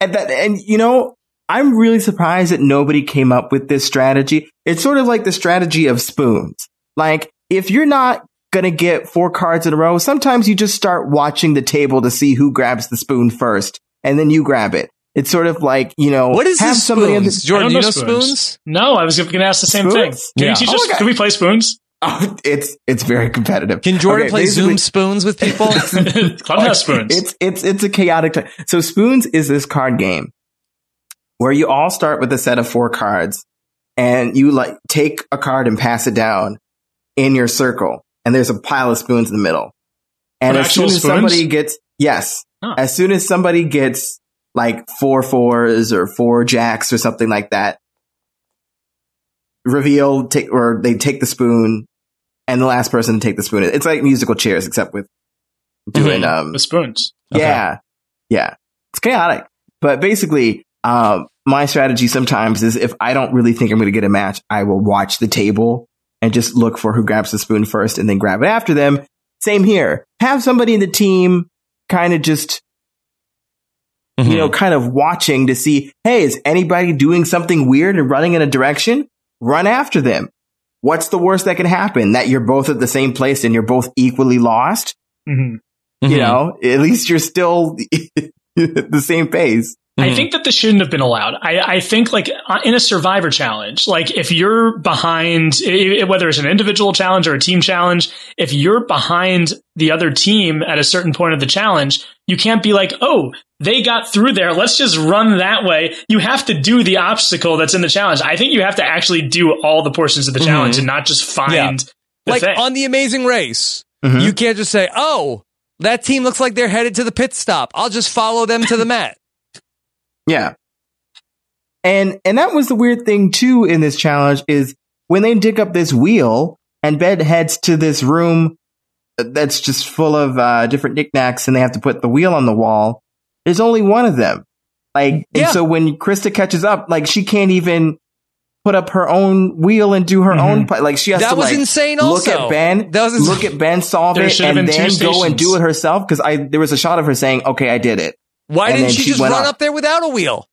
And that, and you know, I'm really surprised that nobody came up with this strategy. It's sort of like the strategy of spoons. Like, if you're not gonna get four cards in a row, sometimes you just start watching the table to see who grabs the spoon first, and then you grab it. It's sort of like, you know, What is have this somebody on spoons? the- Jordan, I you don't know spoons? No, I was going to ask the same thing. Can Yeah. you teach Oh us? my God. Can we play spoons? Oh, it's it's very competitive. Can Jordan Okay, play Zoom spoons with people? Clubhouse spoons. It's it's it's a chaotic time. So spoons is this card game where you all start with a set of four cards and you like take a card and pass it down in your circle and there's a pile of spoons in the middle. And Of as soon actual as somebody gets yes, Huh. as soon as somebody gets like four fours or four jacks or something like that, reveal take or they take the spoon and the last person to take the spoon. It's like musical chairs except with doing um the spoons. yeah. Yeah. It's chaotic. But basically, um, my strategy sometimes is if I don't really think I'm going to get a match, I will watch the table and just look for who grabs the spoon first and then grab it after them. Same here. Have somebody in the team kind of just, you know, kind of watching to see, hey, is anybody doing something weird and running in a direction? Run after them. What's the worst that can happen? That you're both at the same place and you're both equally lost? hmm you know, at least you're still at the same pace. I think that this shouldn't have been allowed. I, I think like uh, in a survivor challenge, like if you're behind, i- i- whether it's an individual challenge or a team challenge, if you're behind the other team at a certain point of the challenge, you can't be like, oh, they got through there. Let's just run that way. You have to do the obstacle that's in the challenge. I think you have to actually do all the portions of the challenge Mhm. and not just find Yeah. the like thing. on the Amazing Race, Mm-hmm. you can't just say, "Oh, that team looks like they're headed to the pit stop. I'll just follow them to the mat." Yeah. And and that was the weird thing too in this challenge is when they dig up this wheel and Ben heads to this room that's just full of uh, different knickknacks and they have to put the wheel on the wall. There's only one of them. Like and so when Krista catches up, like she can't even put up her own wheel and do her own pi- like she has That to was like, insane look also. at Ben That was ins- look at Ben solve it and then go and do it herself because I there was a shot of her saying okay I did it Why didn't she, she just run up. up there without a wheel?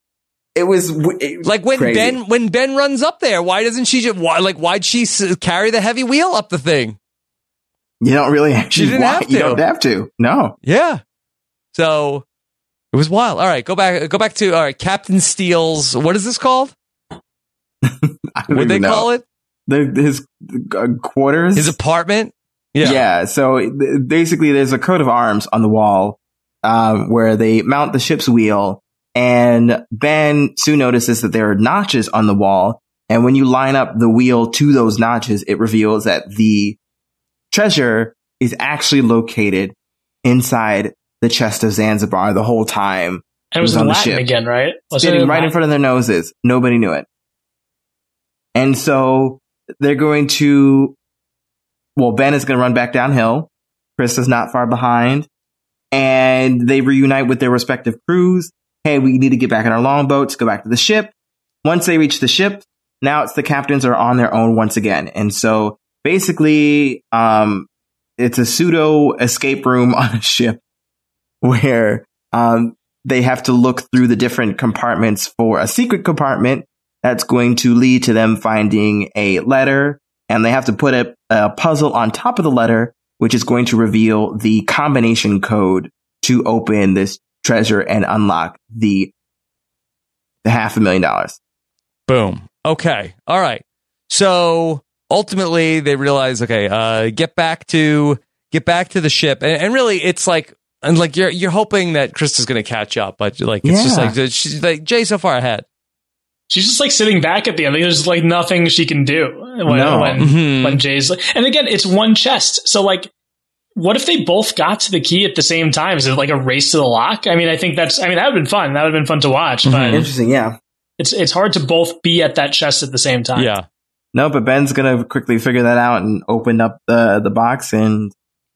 it was it- Like when crazy. Ben when Ben runs up there, why doesn't she just why like why'd she s- carry the heavy wheel up the thing? You don't really actually didn't want- have You to. don't have to. No. Yeah. So it was wild. All right, go back go back to all right, Captain Steele's what is this called? What they know. call it? The, his uh, quarters. His apartment? yeah. Yeah. So basically, there's a coat of arms on the wall um, where they mount the ship's wheel, and Ben soon notices that there are notches on the wall. And when you line up the wheel to those notches, it reveals that the treasure is actually located inside the chest of Zanzibar the whole time. and it was, on in the Latin ship. again, right? It sitting right in front of their noses. Nobody knew it. And so they're going to, well, Ben is going to run back downhill. Chris is not far behind. And they reunite with their respective crews. Hey, we need to get back in our longboats, go back to the ship. Once they reach the ship, now it's the captains are on their own once again. And so basically, um, it's a pseudo escape room on a ship where, um, they have to look through the different compartments for a secret compartment that's going to lead to them finding a letter and they have to put a, a puzzle on top of the letter, which is going to reveal the combination code to open this treasure and unlock the, the half a million dollars. Boom. Okay. All right. So ultimately they realize, okay, uh, get back to get back to the ship. And, and really it's like and like you're you're hoping that Krista's gonna catch up, but like it's just like she's like Jay so far ahead. She's just like sitting back at the end. There's like nothing she can do when No. when, Mhm. when Jay's like, and again, it's one chest. So like what if they both got to the key at the same time? Is it like a race to the lock? I mean, I think that's. I mean, that would have been fun. That would have been fun to watch. But Mm-hmm. Interesting, yeah. it's it's hard to both be at that chest at the same time. Yeah. No, but Ben's gonna quickly figure that out and open up the the box and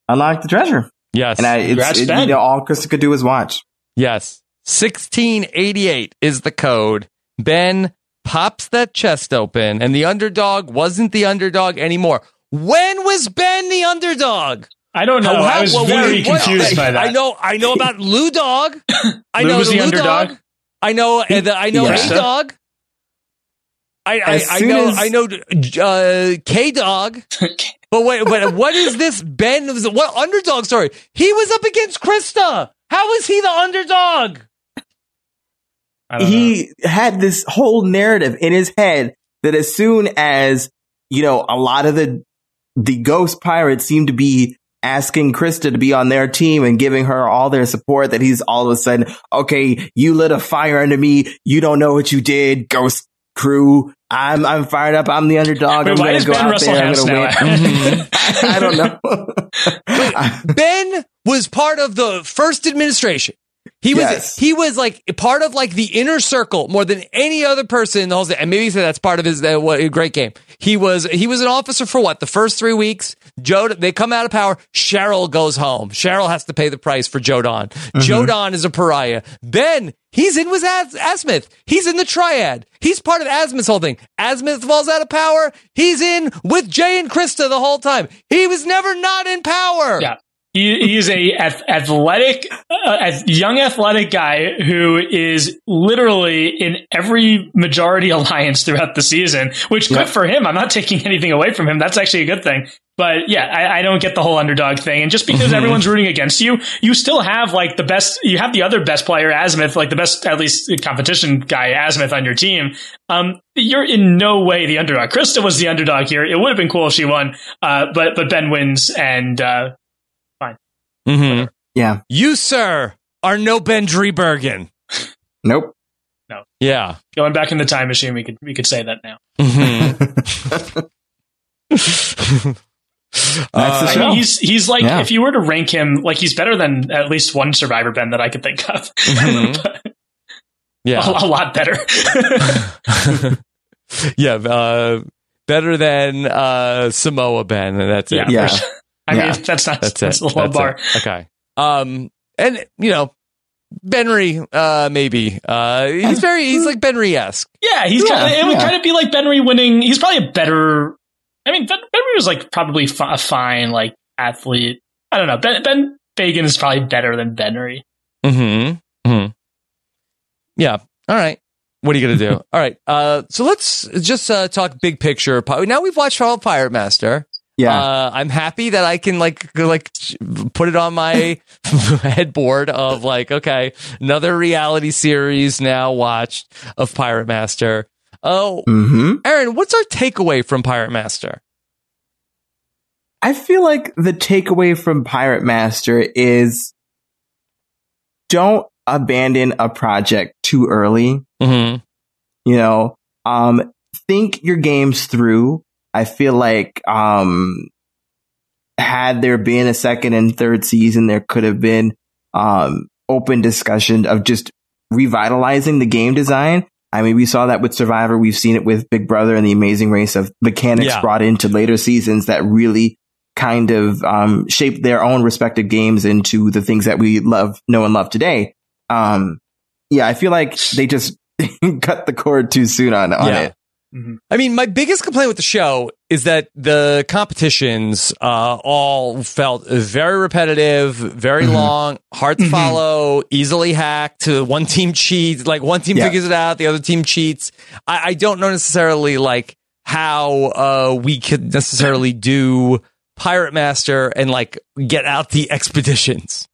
unlock the treasure. Yes. And I, it's, Congrats, it, Ben. you know, all Krista could do is watch. Yes. 1688 is the code. Ben pops that chest open, and the underdog wasn't the underdog anymore. When was Ben the underdog? I don't know. I was what- very what- confused by that. I know. I know about Lou Dog. I Lou know was the Lou underdog? Dog. I know. the, I know Yeah. A Dog. I I, As I know. as- I know uh, K Dog. But wait, but what is this Ben? What underdog story? He was up against Krista. How is he the underdog? I don't know. He had this whole narrative in his head that as soon as you know a lot of the the ghost pirates seem to be asking Krista to be on their team and giving her all their support, that he's all of a sudden okay, you lit a fire under me. You don't know what you did, ghost crew. I'm I'm fired up. I'm the underdog. Wait, I'm gonna go Ben out Russell there. I'm gonna win. I don't know. Ben was part of the first administration. He was Yes. he was like part of like the inner circle more than any other person in the whole thing. And maybe you say that's part of his uh, what, a great game. He was he was an officer for what the first three weeks. Joe they come out of power. Cheryl goes home. Cheryl has to pay the price for Joe Don. Joe Don is a pariah. Ben he's in with Az- Azmyth. He's in the triad. He's part of Azmyth's whole thing. Azmyth falls out of power. He's in with Jay and Krista the whole time. He was never not in power. Yeah. He, he is a ath- athletic, uh, young athletic guy who is literally in every majority alliance throughout the season, which good for him. I'm not taking anything away from him. That's actually a good thing. But yeah, I, I don't get the whole underdog thing. And just because everyone's rooting against you, you still have like the best, you have the other best player, Azmyth, like the best, at least competition guy, Azmyth on your team. Um, you're in no way the underdog. Krista was the underdog here. It would have been cool if she won. Uh, but, but Ben wins and, uh, Mm-hmm. Yeah. You, sir, are no Ben Driebergen. Nope. No. Yeah. going back in the time machine, we could we could say that now. Mm-hmm. That's the I mean, he's he's like Yeah. if you were to rank him, like he's better than at least one Survivor Ben that I could think of. Mhm. yeah. a, a lot better. yeah. Uh, better than uh, Samoa Ben. and That's it. Yeah. for sure. I Yeah. mean, that's not That's that's, it. a low That's bar. it. Okay. Um, and you know, Benry, uh, maybe. Uh, he's very, he's like Benry esque. Yeah, he's Yeah, kind of, it would yeah. kind of be like Benry winning. He's probably a better. I mean, ben, Benry was like probably fi- a fine like athlete. I don't know. Ben Ben Fagan is probably better than Benry. Mm-hmm. hmm Yeah. All right. What are you gonna do? All right. Uh, so let's just uh, talk big picture. Now we've watched all Pirate Master. Yeah. Uh, I'm happy that I can like like put it on my headboard of like okay another reality series now watched of Pirate Master. Oh, hmm Aaron, what's our takeaway from Pirate Master? I feel like the takeaway from Pirate Master is don't abandon a project too early. Mm-hmm. You know, um, think your games through. I feel like, um, had there been a second and third season, there could have been, um, open discussion of just revitalizing the game design. I mean, we saw that with Survivor. We've seen it with Big Brother and the amazing race of mechanics Yeah. brought into later seasons that really kind of, um, shaped their own respective games into the things that we love, know and love today. Um, yeah, I feel like they just cut the cord too soon on, on Yeah. it. I mean, my biggest complaint with the show is that the competitions uh, all felt very repetitive, very Mm-hmm. long, hard to follow, easily hacked. To one team cheats, like one team Yeah. figures it out, the other team cheats. I, I don't know necessarily like how uh, we could necessarily do Pirate Master and like get out the expeditions.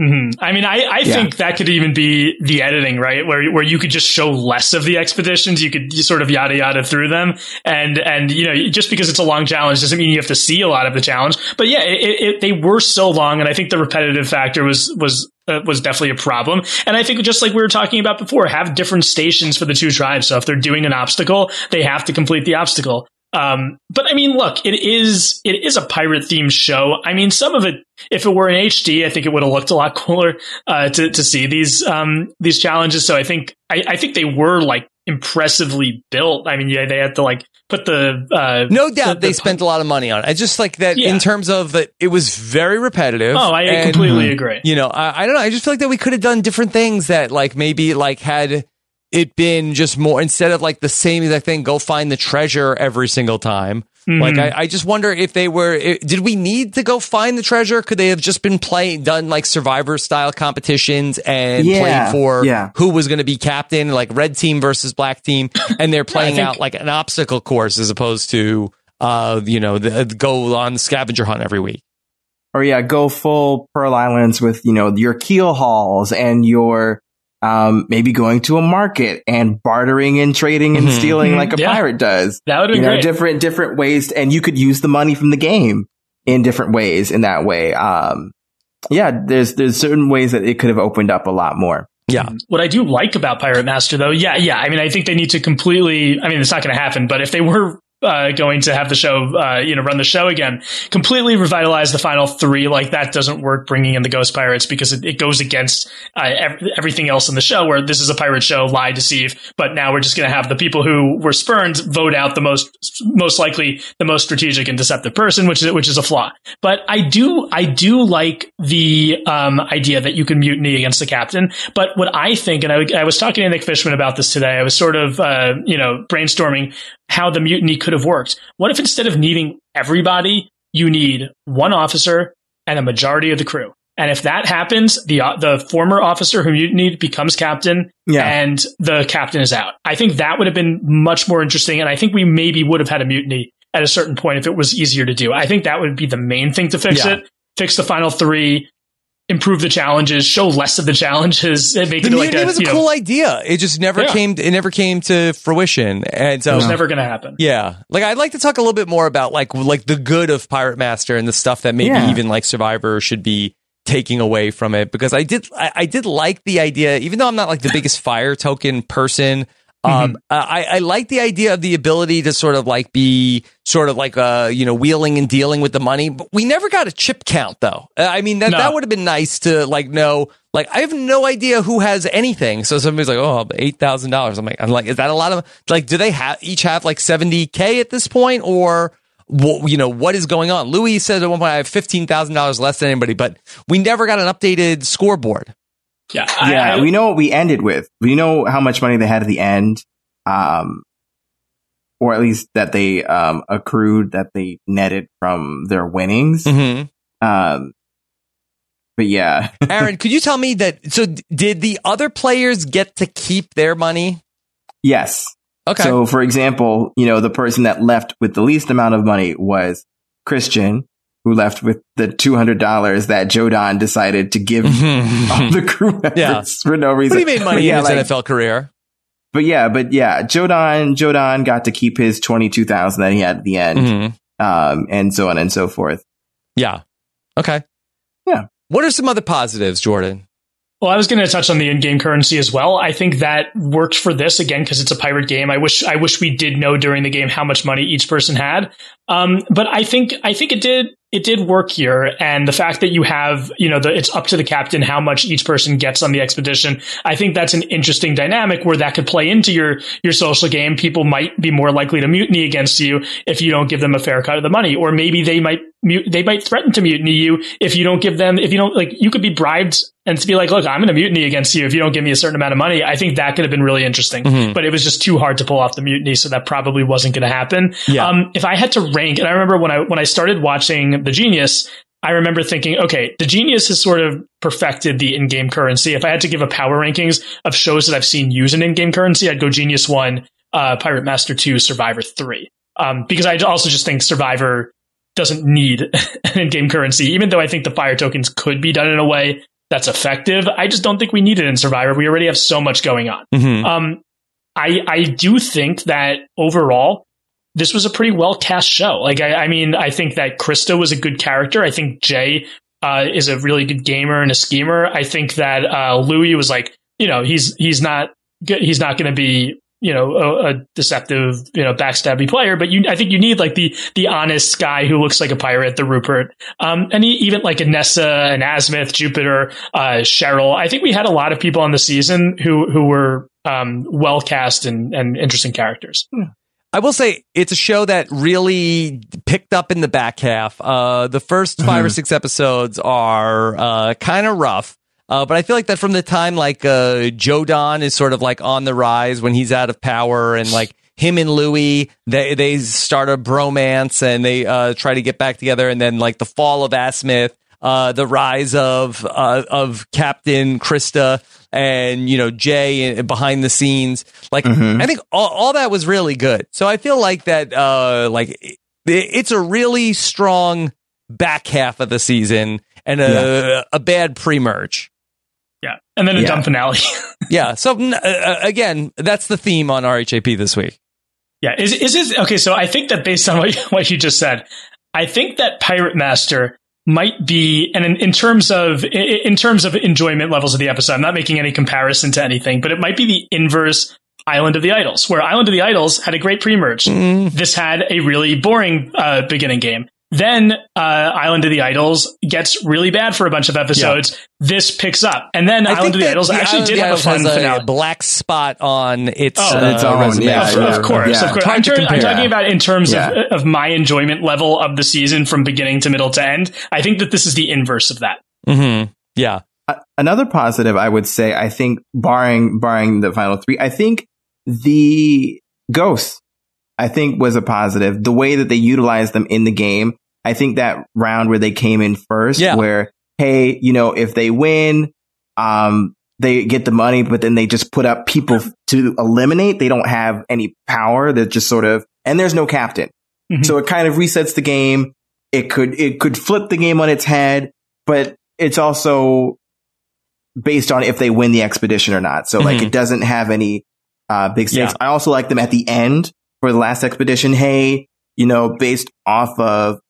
Hmm I mean, I, I Yeah. think that could even be the editing, right? Where where you could just show less of the expeditions, you could sort of yada yada through them, and and you know, just because it's a long challenge doesn't mean you have to see a lot of the challenge. But yeah, it, it, they were so long, and I think the repetitive factor was was uh, was definitely a problem. And I think just like we were talking about before, have different stations for the two tribes. So if they're doing an obstacle, they have to complete the obstacle. Um, but I mean, look, it is it is a pirate themed show. I mean, some of it, if it were in HD, I think it would have looked a lot cooler uh, to to see these um, these challenges. So I think I, I think they were like impressively built. I mean, yeah, they had to like put the uh, No doubt the- they spent a lot of money on it. I just like that Yeah. in terms of that it was very repetitive. Oh, I and- completely agree. You know, I, I don't know. I just feel like that we could have done different things that like maybe like had it been just more instead of like the same exact thing, go find the treasure every single time. Mhm. Like I, I just wonder if they were. i did we need to go find the treasure? Could they have just been playing, done like Survivor style competitions and Yeah, played for yeah. who was going to be captain, like red team versus black team, and they're playing think- out like an obstacle course as opposed to uh you know the, go on scavenger hunt every week. or yeah, go full Pearl Islands with you know your keel hauls and your um maybe going to a market and bartering and trading and Mhm. stealing like a Yeah. pirate does. That would be you know great. different different ways, and you could use the money from the game in different ways. In that way, um, yeah, there's there's certain ways that it could have opened up a lot more. Yeah. What I do like about Pirate Master, though, yeah, yeah. I mean, I think they need to completely. I mean, it's not going to happen, but if they were uh, going to have the show, uh, you know, run the show again, completely revitalize the final three, like that doesn't work. Bringing in the Ghost Pirates because it, it goes against uh, ev- everything else in the show. Where this is a pirate show, lie, deceive, but now we're just going to have the people who were spurned vote out the most, most likely the most strategic and deceptive person, which is which is a flaw. But I do, I do like the um, idea that you can mutiny against the captain. But what I think, and I, I was talking to Nick Fishman about this today, I was sort of, uh, you know, brainstorming how the mutiny could have worked. What if instead of needing everybody, you need one officer and a majority of the crew? And if that happens, the uh, the former officer who mutinied becomes captain, Yeah. and the captain is out. I think that would have been much more interesting, and I think we maybe would have had a mutiny at a certain point if it was easier to do. I think that would be the main thing to fix Yeah. it. Fix the final three, improve the challenges, show less of the challenges, and make The it like mutiny a, was a you know, cool idea. It just never Yeah. came. It never came to fruition, and so it was never going to happen. Yeah, like I'd like to talk a little bit more about like like the good of Pirate Master and the stuff that maybe Yeah. even like Survivor should be taking away from it because I did I, I did like the idea even though I'm not like the biggest fire token person. Um, I, I like the idea of the ability to sort of like be sort of like uh you know wheeling and dealing with the money, but we never got a chip count though. Uh, I mean that No. that would have been nice to like know. Like I have no idea who has anything. So somebody's like, oh, eight thousand dollars. I'm like, I'm like, is that a lot of like? Do they have each have like seventy k at this point, or you know what is going on? Louis said at one point I have fifteen thousand dollars less than anybody, but we never got an updated scoreboard. Yeah, I- yeah, I- we know what we ended with. We know how much money they had at the end, um, or at least that they um, accrued that they netted from their winnings. Mm-hmm. Um, but yeah, Aaron, could you tell me that? So did the other players get to keep their money? yes. Okay. So, for example, you know, the person that left with the least amount of money was Christian, who left with the two hundred dollars that Jodan decided to give all the crew members Yeah. for no reason. But he made money But yeah, in his like- NFL career. But yeah, but yeah, Jodan Jodan got to keep his twenty two thousand that he had at the end, Mhm. um, and so on and so forth. Yeah. Okay. Yeah. What are some other positives, Jordan? Well, I was going to touch on the in-game currency as well. I think that worked for this again because it's a pirate game. I wish I wish we did know during the game how much money each person had. Um, but I think I think it did it did work here, and the fact that you have you know the, it's up to the captain how much each person gets on the expedition. I think that's an interesting dynamic where that could play into your your social game. People might be more likely to mutiny against you if you don't give them a fair cut of the money, or maybe they might they might threaten to mutiny you if you don't give them if you don't like you could be bribed and to be like, look, I'm going to mutiny against you if you don't give me a certain amount of money. I think that could have been really interesting, Mhm. but it was just too hard to pull off the mutiny, so that probably wasn't going to happen. Yeah. Um, if I had to rank, and I remember when I when I started watching The Genius, I remember thinking, okay, The Genius has sort of perfected the in-game currency. If I had to give a power rankings of shows that I've seen use an in-game currency, I'd go Genius one, uh, Pirate Master two, Survivor three, um, because I also just think Survivor doesn't need an in-game currency, even though I think the fire tokens could be done in a way that's effective. I just don't think we need it in Survivor. We already have so much going on. Mhm. Um, I I do think that overall, this was a pretty well cast show. Like I, I mean, I think that Krista was a good character. I think Jay uh, is a really good gamer and a schemer. I think that uh, Louis was like, you know, he's he's not. He's not going to be you know a, a deceptive you know backstabby player, but you I think you need like the the honest guy who looks like a pirate, the Rupert, um, and he, even like a Nessa, an Azmyth, Jupiter, uh, Cheryl. I think we had a lot of people on the season who who were um, well cast and and interesting characters. I will say it's a show that really picked up in the back half. Uh, the 1st 5 or six episodes are uh, kind of rough. Uh, but I feel like that from the time like uh, Joe Don is sort of like on the rise when he's out of power and like him and Louis, they they start a bromance and they uh, try to get back together. And then like the fall of Azmyth, uh, the rise of uh, of Captain Krista and you know Jay behind the scenes. Like I think all, all that was really good. So I feel like that uh, like it, it's a really strong back half of the season and a a bad pre merge. Yeah, and then a Yeah. dumb finale. Yeah. So uh, again, that's the theme on RHAP this week. Yeah, is is it okay? So I think that based on what you, what you just said, I think that Pirate Master might be, and in, in terms of in, terms of enjoyment levels of the episode, I'm not making any comparison to anything, but it might be the inverse. Island of the Idols, where Island of the Idols had a great pre-merge. This had a really boring uh, beginning game. Then uh, Island of the Idols gets really bad for a bunch of episodes. This picks up, and then I Island of the Idols the actually Island did have a fun has finale. black spot on its, Oh, uh, its own, resume. yeah, of, yeah, of course, yeah. of course. I'm, to I'm talking about in terms Yeah. of, of my enjoyment level of the season from beginning to middle to end. I think that this is the inverse of that. Mm-hmm. Yeah. A- Another positive, I would say, I think, barring barring the final three, I think the ghosts, I think, was a positive. The way that they utilized them in the game, I think that round where they came in first, Yeah. where hey, you know, if they win, um, they get the money, but then they just put up people to eliminate. They don't have any power. They're just sort of, and there's no captain. So it kind of resets the game. It could, it could flip the game on its head, but it's also based on if they win the expedition or not. So like Mhm. it doesn't have any, uh, big stakes. Yeah. I also like them at the end for the last expedition. Hey, you know, based off of,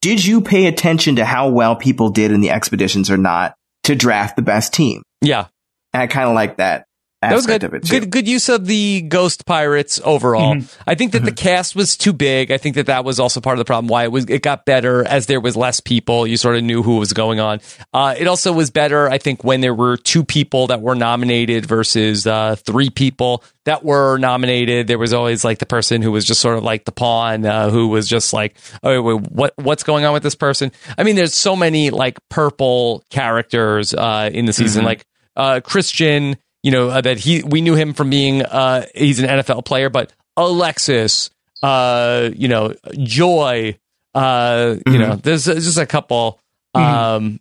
did you pay attention to how well people did in the expeditions or not to draft the best team? Yeah. And I kind of like that That was good. of it too. Good, good use of the Ghost Pirates overall. Mm-hmm. I think that the cast was too big. I think that that was also part of the problem. Why it was it got better as there was less people. You sort of knew who was going on. Uh, it also was better, I think, when there were two people that were nominated versus uh, three people that were nominated. There was always like the person who was just sort of like the pawn, uh, who was just like, oh, wait, what what's going on with this person? I mean, there's so many like purple characters uh, in the season, Mhm. like uh, Christian you know uh, that he we knew him from being uh he's an NFL player but Alexis uh you know Joy uh you know there's, there's just a couple um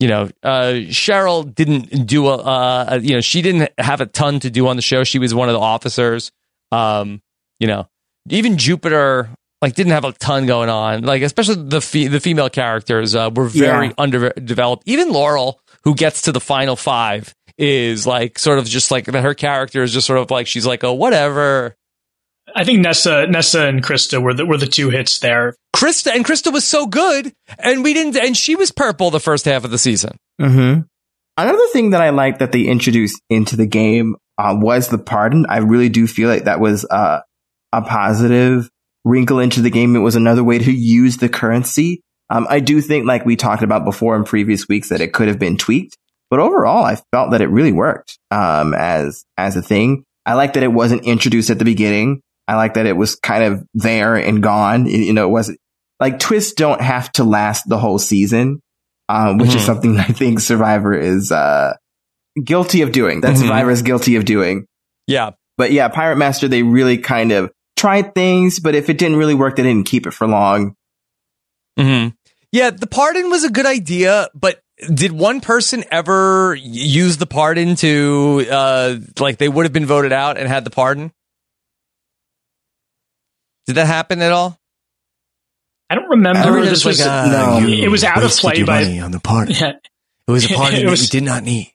you know uh Cheryl didn't do a uh you know she didn't have a ton to do on the show. She was one of the officers um you know even Jupiter like didn't have a ton going on. Like especially the fe- the female characters uh, were very Yeah. underdeveloped. Even Laurel who gets to the final 5 is like sort of just like that her character is just sort of like she's like oh whatever I think Nessa, Nessa, and Krista were the were the two hits there. Krista and Krista was so good and we didn't and she was purple the first half of the season hmm Another thing that I like that they introduced into the game uh, was the pardon. I really do feel like that was uh, a positive wrinkle into the game. It was another way to use the currency. Um, I do think, like we talked about before in previous weeks, that it could have been tweaked, but overall, I felt that it really worked um, as as a thing. I like that it wasn't introduced at the beginning. I like that it was kind of there and gone. You know, it wasn't like twists don't have to last the whole season um, which is Mhm. something I think Survivor is uh, guilty of doing. That Mhm. Survivor is guilty of doing. yeah But yeah, Pirate Master, they really kind of tried things, but if it didn't really work, they didn't keep it for long. hmm yeah the pardon was a good idea but did one person ever use the pardon to uh like they would have been voted out and had the pardon did that happen at all I don't remember. Everyone this was was like, uh, no. it was out of play by on the pardon. Yeah. It was a pardon It that you did not need.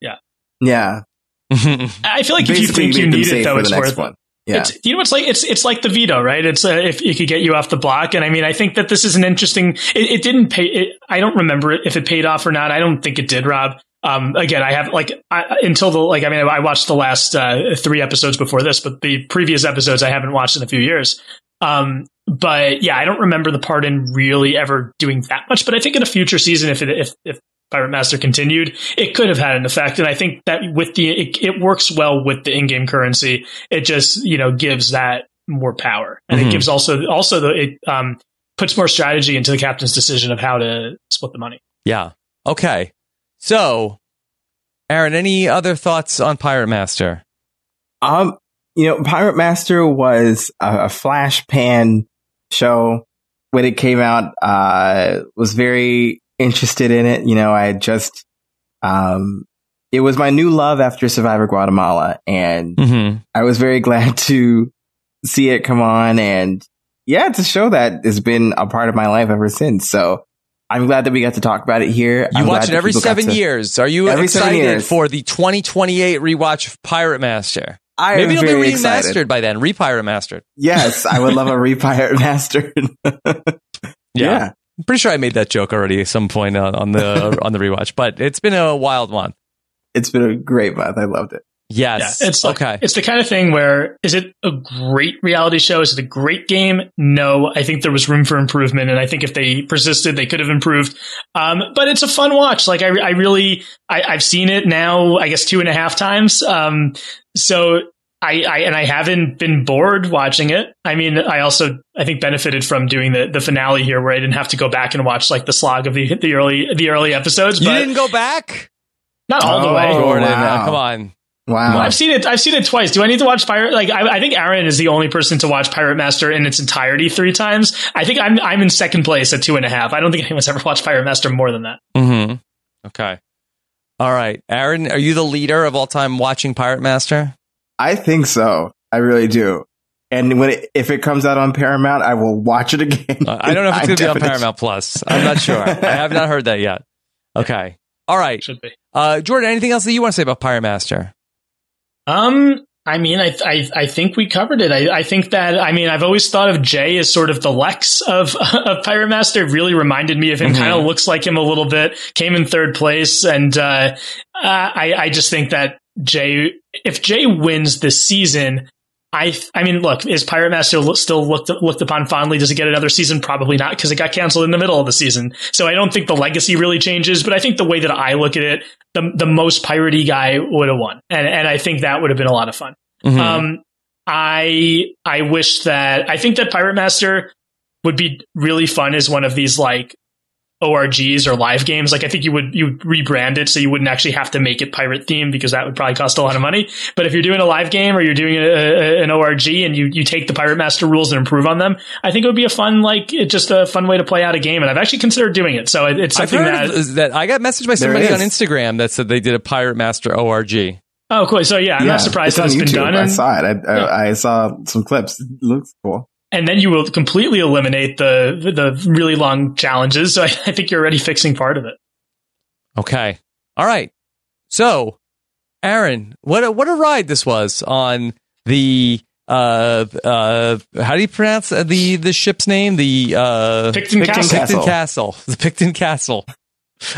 Yeah. Yeah. I feel like if you think you need it safe though, it's the next worth one. it. Yeah. It's, you know, it's like it's it's like the veto, right? It's uh, if it could get you off the block, and I mean, I think that this is an interesting. It, it didn't pay. It, I don't remember if it paid off or not. I don't think it did, Rob. Um, again, I have like I, until the like I mean I watched the last uh, three episodes before this, but the previous episodes I haven't watched in a few years. Um, but yeah, I don't remember the pardon really ever doing that much. But I think in a future season, if it if if Pirate Master continued, it could have had an effect. And I think that with the it, it works well with the in-game currency. It just you know gives that more power, and Mhm. it gives also also the it um puts more strategy into the captain's decision of how to split the money. Yeah. Okay. So, Aaron, any other thoughts on Pirate Master? Um, you know, Pirate Master was a, a flash pan show when it came out. Uh, was very interested in it. You know, I just, um, it was my new love after Survivor Guatemala, and Mm-hmm. I was very glad to see it come on. And yeah, it's a show that has been a part of my life ever since. So I'm glad that we got to talk about it here. You I'm watch it every seven to- years. Are you excited for the 2028 rewatch of Pirate Master? I Maybe it'll be remastered excited. by then, repirate Mastered. Yes, I would love a repirate master. yeah. I'm pretty sure I made that joke already at some point on, on the on the rewatch, but it's been a wild month. It's been a great month. I loved it. Yes. Yeah, it's like, okay. It's the kind of thing where is it a great reality show? Is it a great game? No, I think there was room for improvement, and I think if they persisted, they could have improved. Um, but it's a fun watch. Like I, I really, I, I've seen it now. I guess two and a half times. Um, so. I, I and I haven't been bored watching it. I mean, I also I think benefited from doing the, the finale here, where I didn't have to go back and watch like the slog of the the early the early episodes. You but didn't go back? not all the Oh, way. Jordan, wow. come on. Wow. Well, I've seen it. I've seen it twice. Do I need to watch Pirate? Like, I, I think Aaron is the only person to watch Pirate Master in its entirety three times. I think I'm I'm in second place at two and a half. I don't think anyone's ever watched Pirate Master more than that. Mm-hmm. Okay. All right. Aaron, are you the leader of all time watching Pirate Master? I think so. I really do. And when it, if it comes out on Paramount, I will watch it again. Uh, I don't know if it's going to be on Paramount Plus. I'm not sure. I have not heard that yet. Okay. All right. Should be. Uh, Jordan, anything else that you want to say about Pirate Master? Um, I mean, I I, I think we covered it. I, I think that I mean, I've always thought of Jay as sort of the Lex of of Pirate Master. It really reminded me of him. Mhm. Kind of looks like him a little bit. Came in third place, and uh, I I just think that Jay, if Jay wins this season. I, I mean, look, is Pirate Master still looked looked upon fondly? Does it get another season? Probably not, because it got canceled in the middle of the season. So I don't think the legacy really changes. But I think the way that I look at it, the the most piratey guy would have won, and and I think that would have been a lot of fun. Mhm. Um, I I wish that I think that Pirate Master would be really fun as one of these like ORGs or live games. Like I think you would you would rebrand it so you wouldn't actually have to make it pirate themed because that would probably cost a lot of money. But if you're doing a live game or you're doing a, a, an ORG and you you take the Pirate Master rules and improve on them, I think it would be a fun like just a fun way to play out a game. And I've actually considered doing it. So it, it's I've something heard that of- that I got messaged by somebody on Instagram that said they did a Pirate Master ORG. oh cool. So yeah, I'm Yeah, not surprised that on it's been done. I saw it. I, Yeah. I, I saw some clips. It looks cool. And then you will completely eliminate the the really long challenges. So I, I think you're already fixing part of it. Okay. All right. So, Aaron, what a, what a ride this was on the uh uh how do you pronounce uh, the the ship's name? The uh Picton, Picton Castle. Picton Castle. Castle. The Picton Castle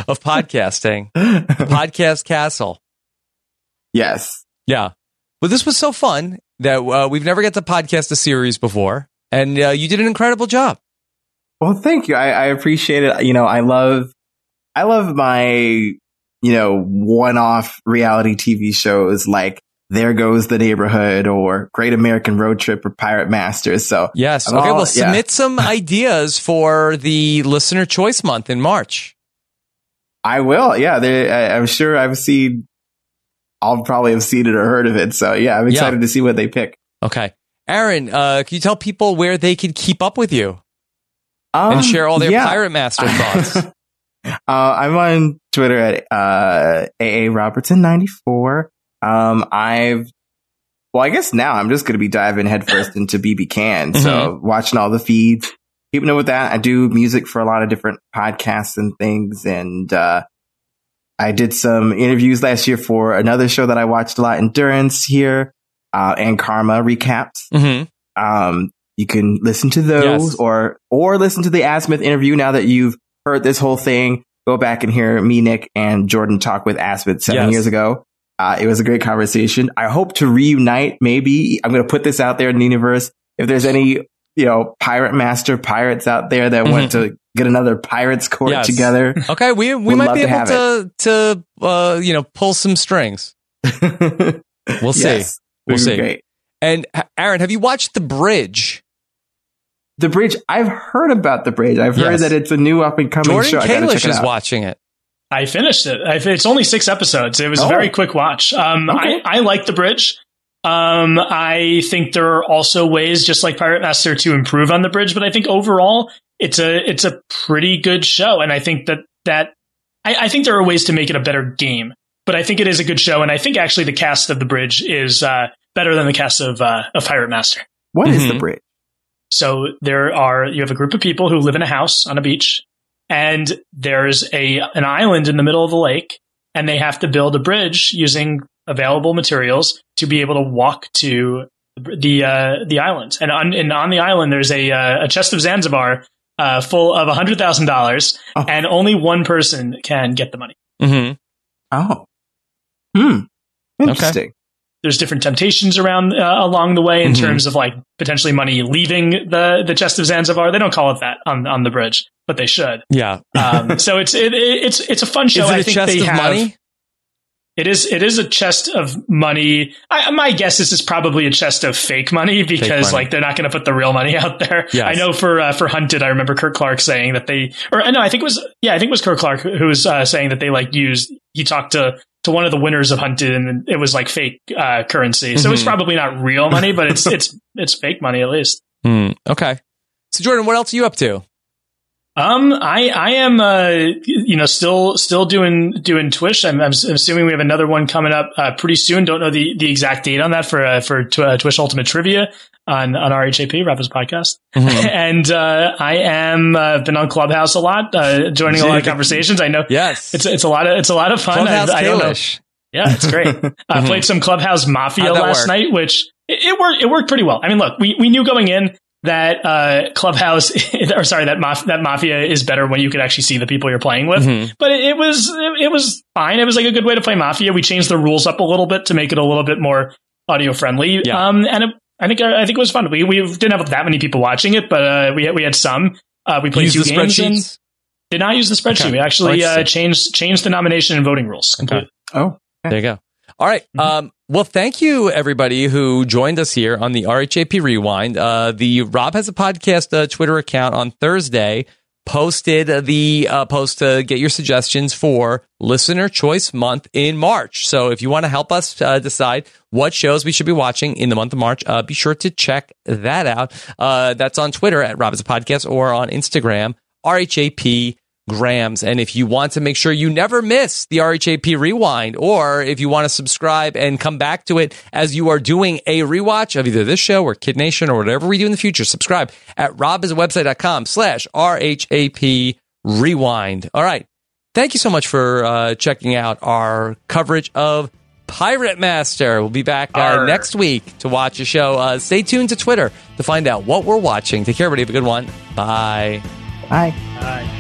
of podcasting. Podcast Castle. Yes. Yeah. But this was so fun that uh, we've never got to podcast a series before and uh, you did an incredible job. Well, thank you. I, I appreciate it. You know, I love, I love my, you know, one-off reality TV shows like There Goes the Neighborhood or Great American Road Trip or Pirate Masters. So Yes. I'm okay, all- well yeah. submit some ideas for the listener choice month in March. I will. Yeah, they, I, I'm sure I've seen. I'll probably have seen it or heard of it. So yeah, I'm excited to see what they pick. Okay. Aaron, uh, can you tell people where they can keep up with you Um, and share all their yeah. Pirate Master thoughts? Uh, I'm on Twitter at uh, AA Robertson ninety four. Um, I've well, I guess now I'm just going to be diving headfirst into BB Can. So watching all the feeds, keeping up with that. I do music for a lot of different podcasts and things, and uh, I did some interviews last year for another show that I watched a lot, Endurance here, uh, and Karma recaps. mm-hmm. Um, you can listen to those Yes. or or listen to the Azmyth interview now that you've heard this whole thing. go back and hear me, Nick, and Jordan talk with Azmyth seven Yes. years ago. Uh, it was a great conversation. I hope to reunite. Maybe I'm going to put this out there in the universe. If there's any, you know, pirate master pirates out there that want to get another pirates court Yes. together, Okay, we we Would might be to able have to to uh, you know pull some strings. We'll see. Yes. We'll see. Great. And Aaron, have you watched The Bridge? The bridge. I've heard about the bridge. I've heard Yes. that it's a new up and coming Jordan show. I gotta Kalish check it is out. watching it. I finished it. I, it's only six episodes. It was a Oh. very quick watch. Um, Okay. I, I like the bridge. Um, I think there are also ways, just like Pirate Master, to improve on the bridge. But I think overall, it's a it's a pretty good show, and I think that that I, I think there are ways to make it a better game. But I think it is a good show, and I think actually the cast of the bridge is uh, better than the cast of uh, of Pirate Master. What is Mhm. the bridge? So there are you have a group of people who live in a house on a beach, and there's a an island in the middle of the lake, and they have to build a bridge using available materials to be able to walk to the uh, the island. And on and on the island, there's a uh, a chest of Zanzibar uh, full of a hundred thousand dollars, Oh. and only one person can get the money. Mm-hmm. Oh, hmm, interesting. There's different temptations around uh, along the way in Mhm. terms of like potentially money leaving the the chest of Zanzibar. They don't call it that on on the bridge, but they should. Yeah. Um, so it's it, it's it's a fun show. I a think chest they of have, money? It is it is a chest of money. I, my guess is it's probably a chest of fake money because money. like they're not going to put the real money out there. Yes. I know for uh, for Hunted, I remember Kurt Clark saying that they or no, I think it was yeah, I think it was Kurt Clark who was uh, saying that they like used he talked to to one of the winners of Hunted and it was like fake uh, currency. So it's Mhm. probably not real money, but it's it's it's fake money at least. Hmm. Okay. So Jordan, what else are you up to? Um, I I am uh you know still still doing doing Twitch. I'm, I'm assuming we have another one coming up uh, pretty soon. Don't know the, the exact date on that for uh, for tw- uh, Twitch Ultimate Trivia on on RHAP Rappers Podcast. Mhm. and uh, I am uh, been on Clubhouse a lot, uh, joining a lot of conversations. I know Yes. it's it's a lot of it's a lot of fun. Clubhouse I don't know. Yeah, it's great. I played some Clubhouse Mafia last work? night, which it, it worked. It worked pretty well. I mean, look, we, we knew going in that uh, Clubhouse, or sorry, that maf- that Mafia is better when you could actually see the people you're playing with. Mhm. But it, it was it, it was fine. It was like a good way to play Mafia. We changed the rules up a little bit to make it a little bit more audio friendly. Yeah. Um, and it, I think I think it was fun. We we didn't have that many people watching it, but uh, we had, we had some. Uh, we played Use two the games and did not use the spreadsheet. Okay. We actually uh, changed changed the nomination and voting rules. completely. Oh, There you go. All right. Mm-hmm. Um, well, thank you everybody who joined us here on the RHAP Rewind. Uh, the Rob has a podcast uh, Twitter account on Thursday posted the uh, post to get your suggestions for listener choice month in March. So if you want to help us uh, decide what shows we should be watching in the month of March, uh, be sure to check that out. Uh, that's on Twitter at Rob has a podcast or on Instagram, RHAP grams. And if you want to make sure you never miss the RHAP rewind, or if you want to subscribe and come back to it as you are doing a rewatch of either this show or Kid Nation or whatever we do in the future, subscribe at robisawebsite.com slash RHAP rewind. All right. Thank you so much for uh, checking out our coverage of Pirate Master. We'll be back uh, next week to watch a show. Uh, stay tuned to Twitter to find out what we're watching. Take care, everybody. Have a good one. Bye. Hi. Bye.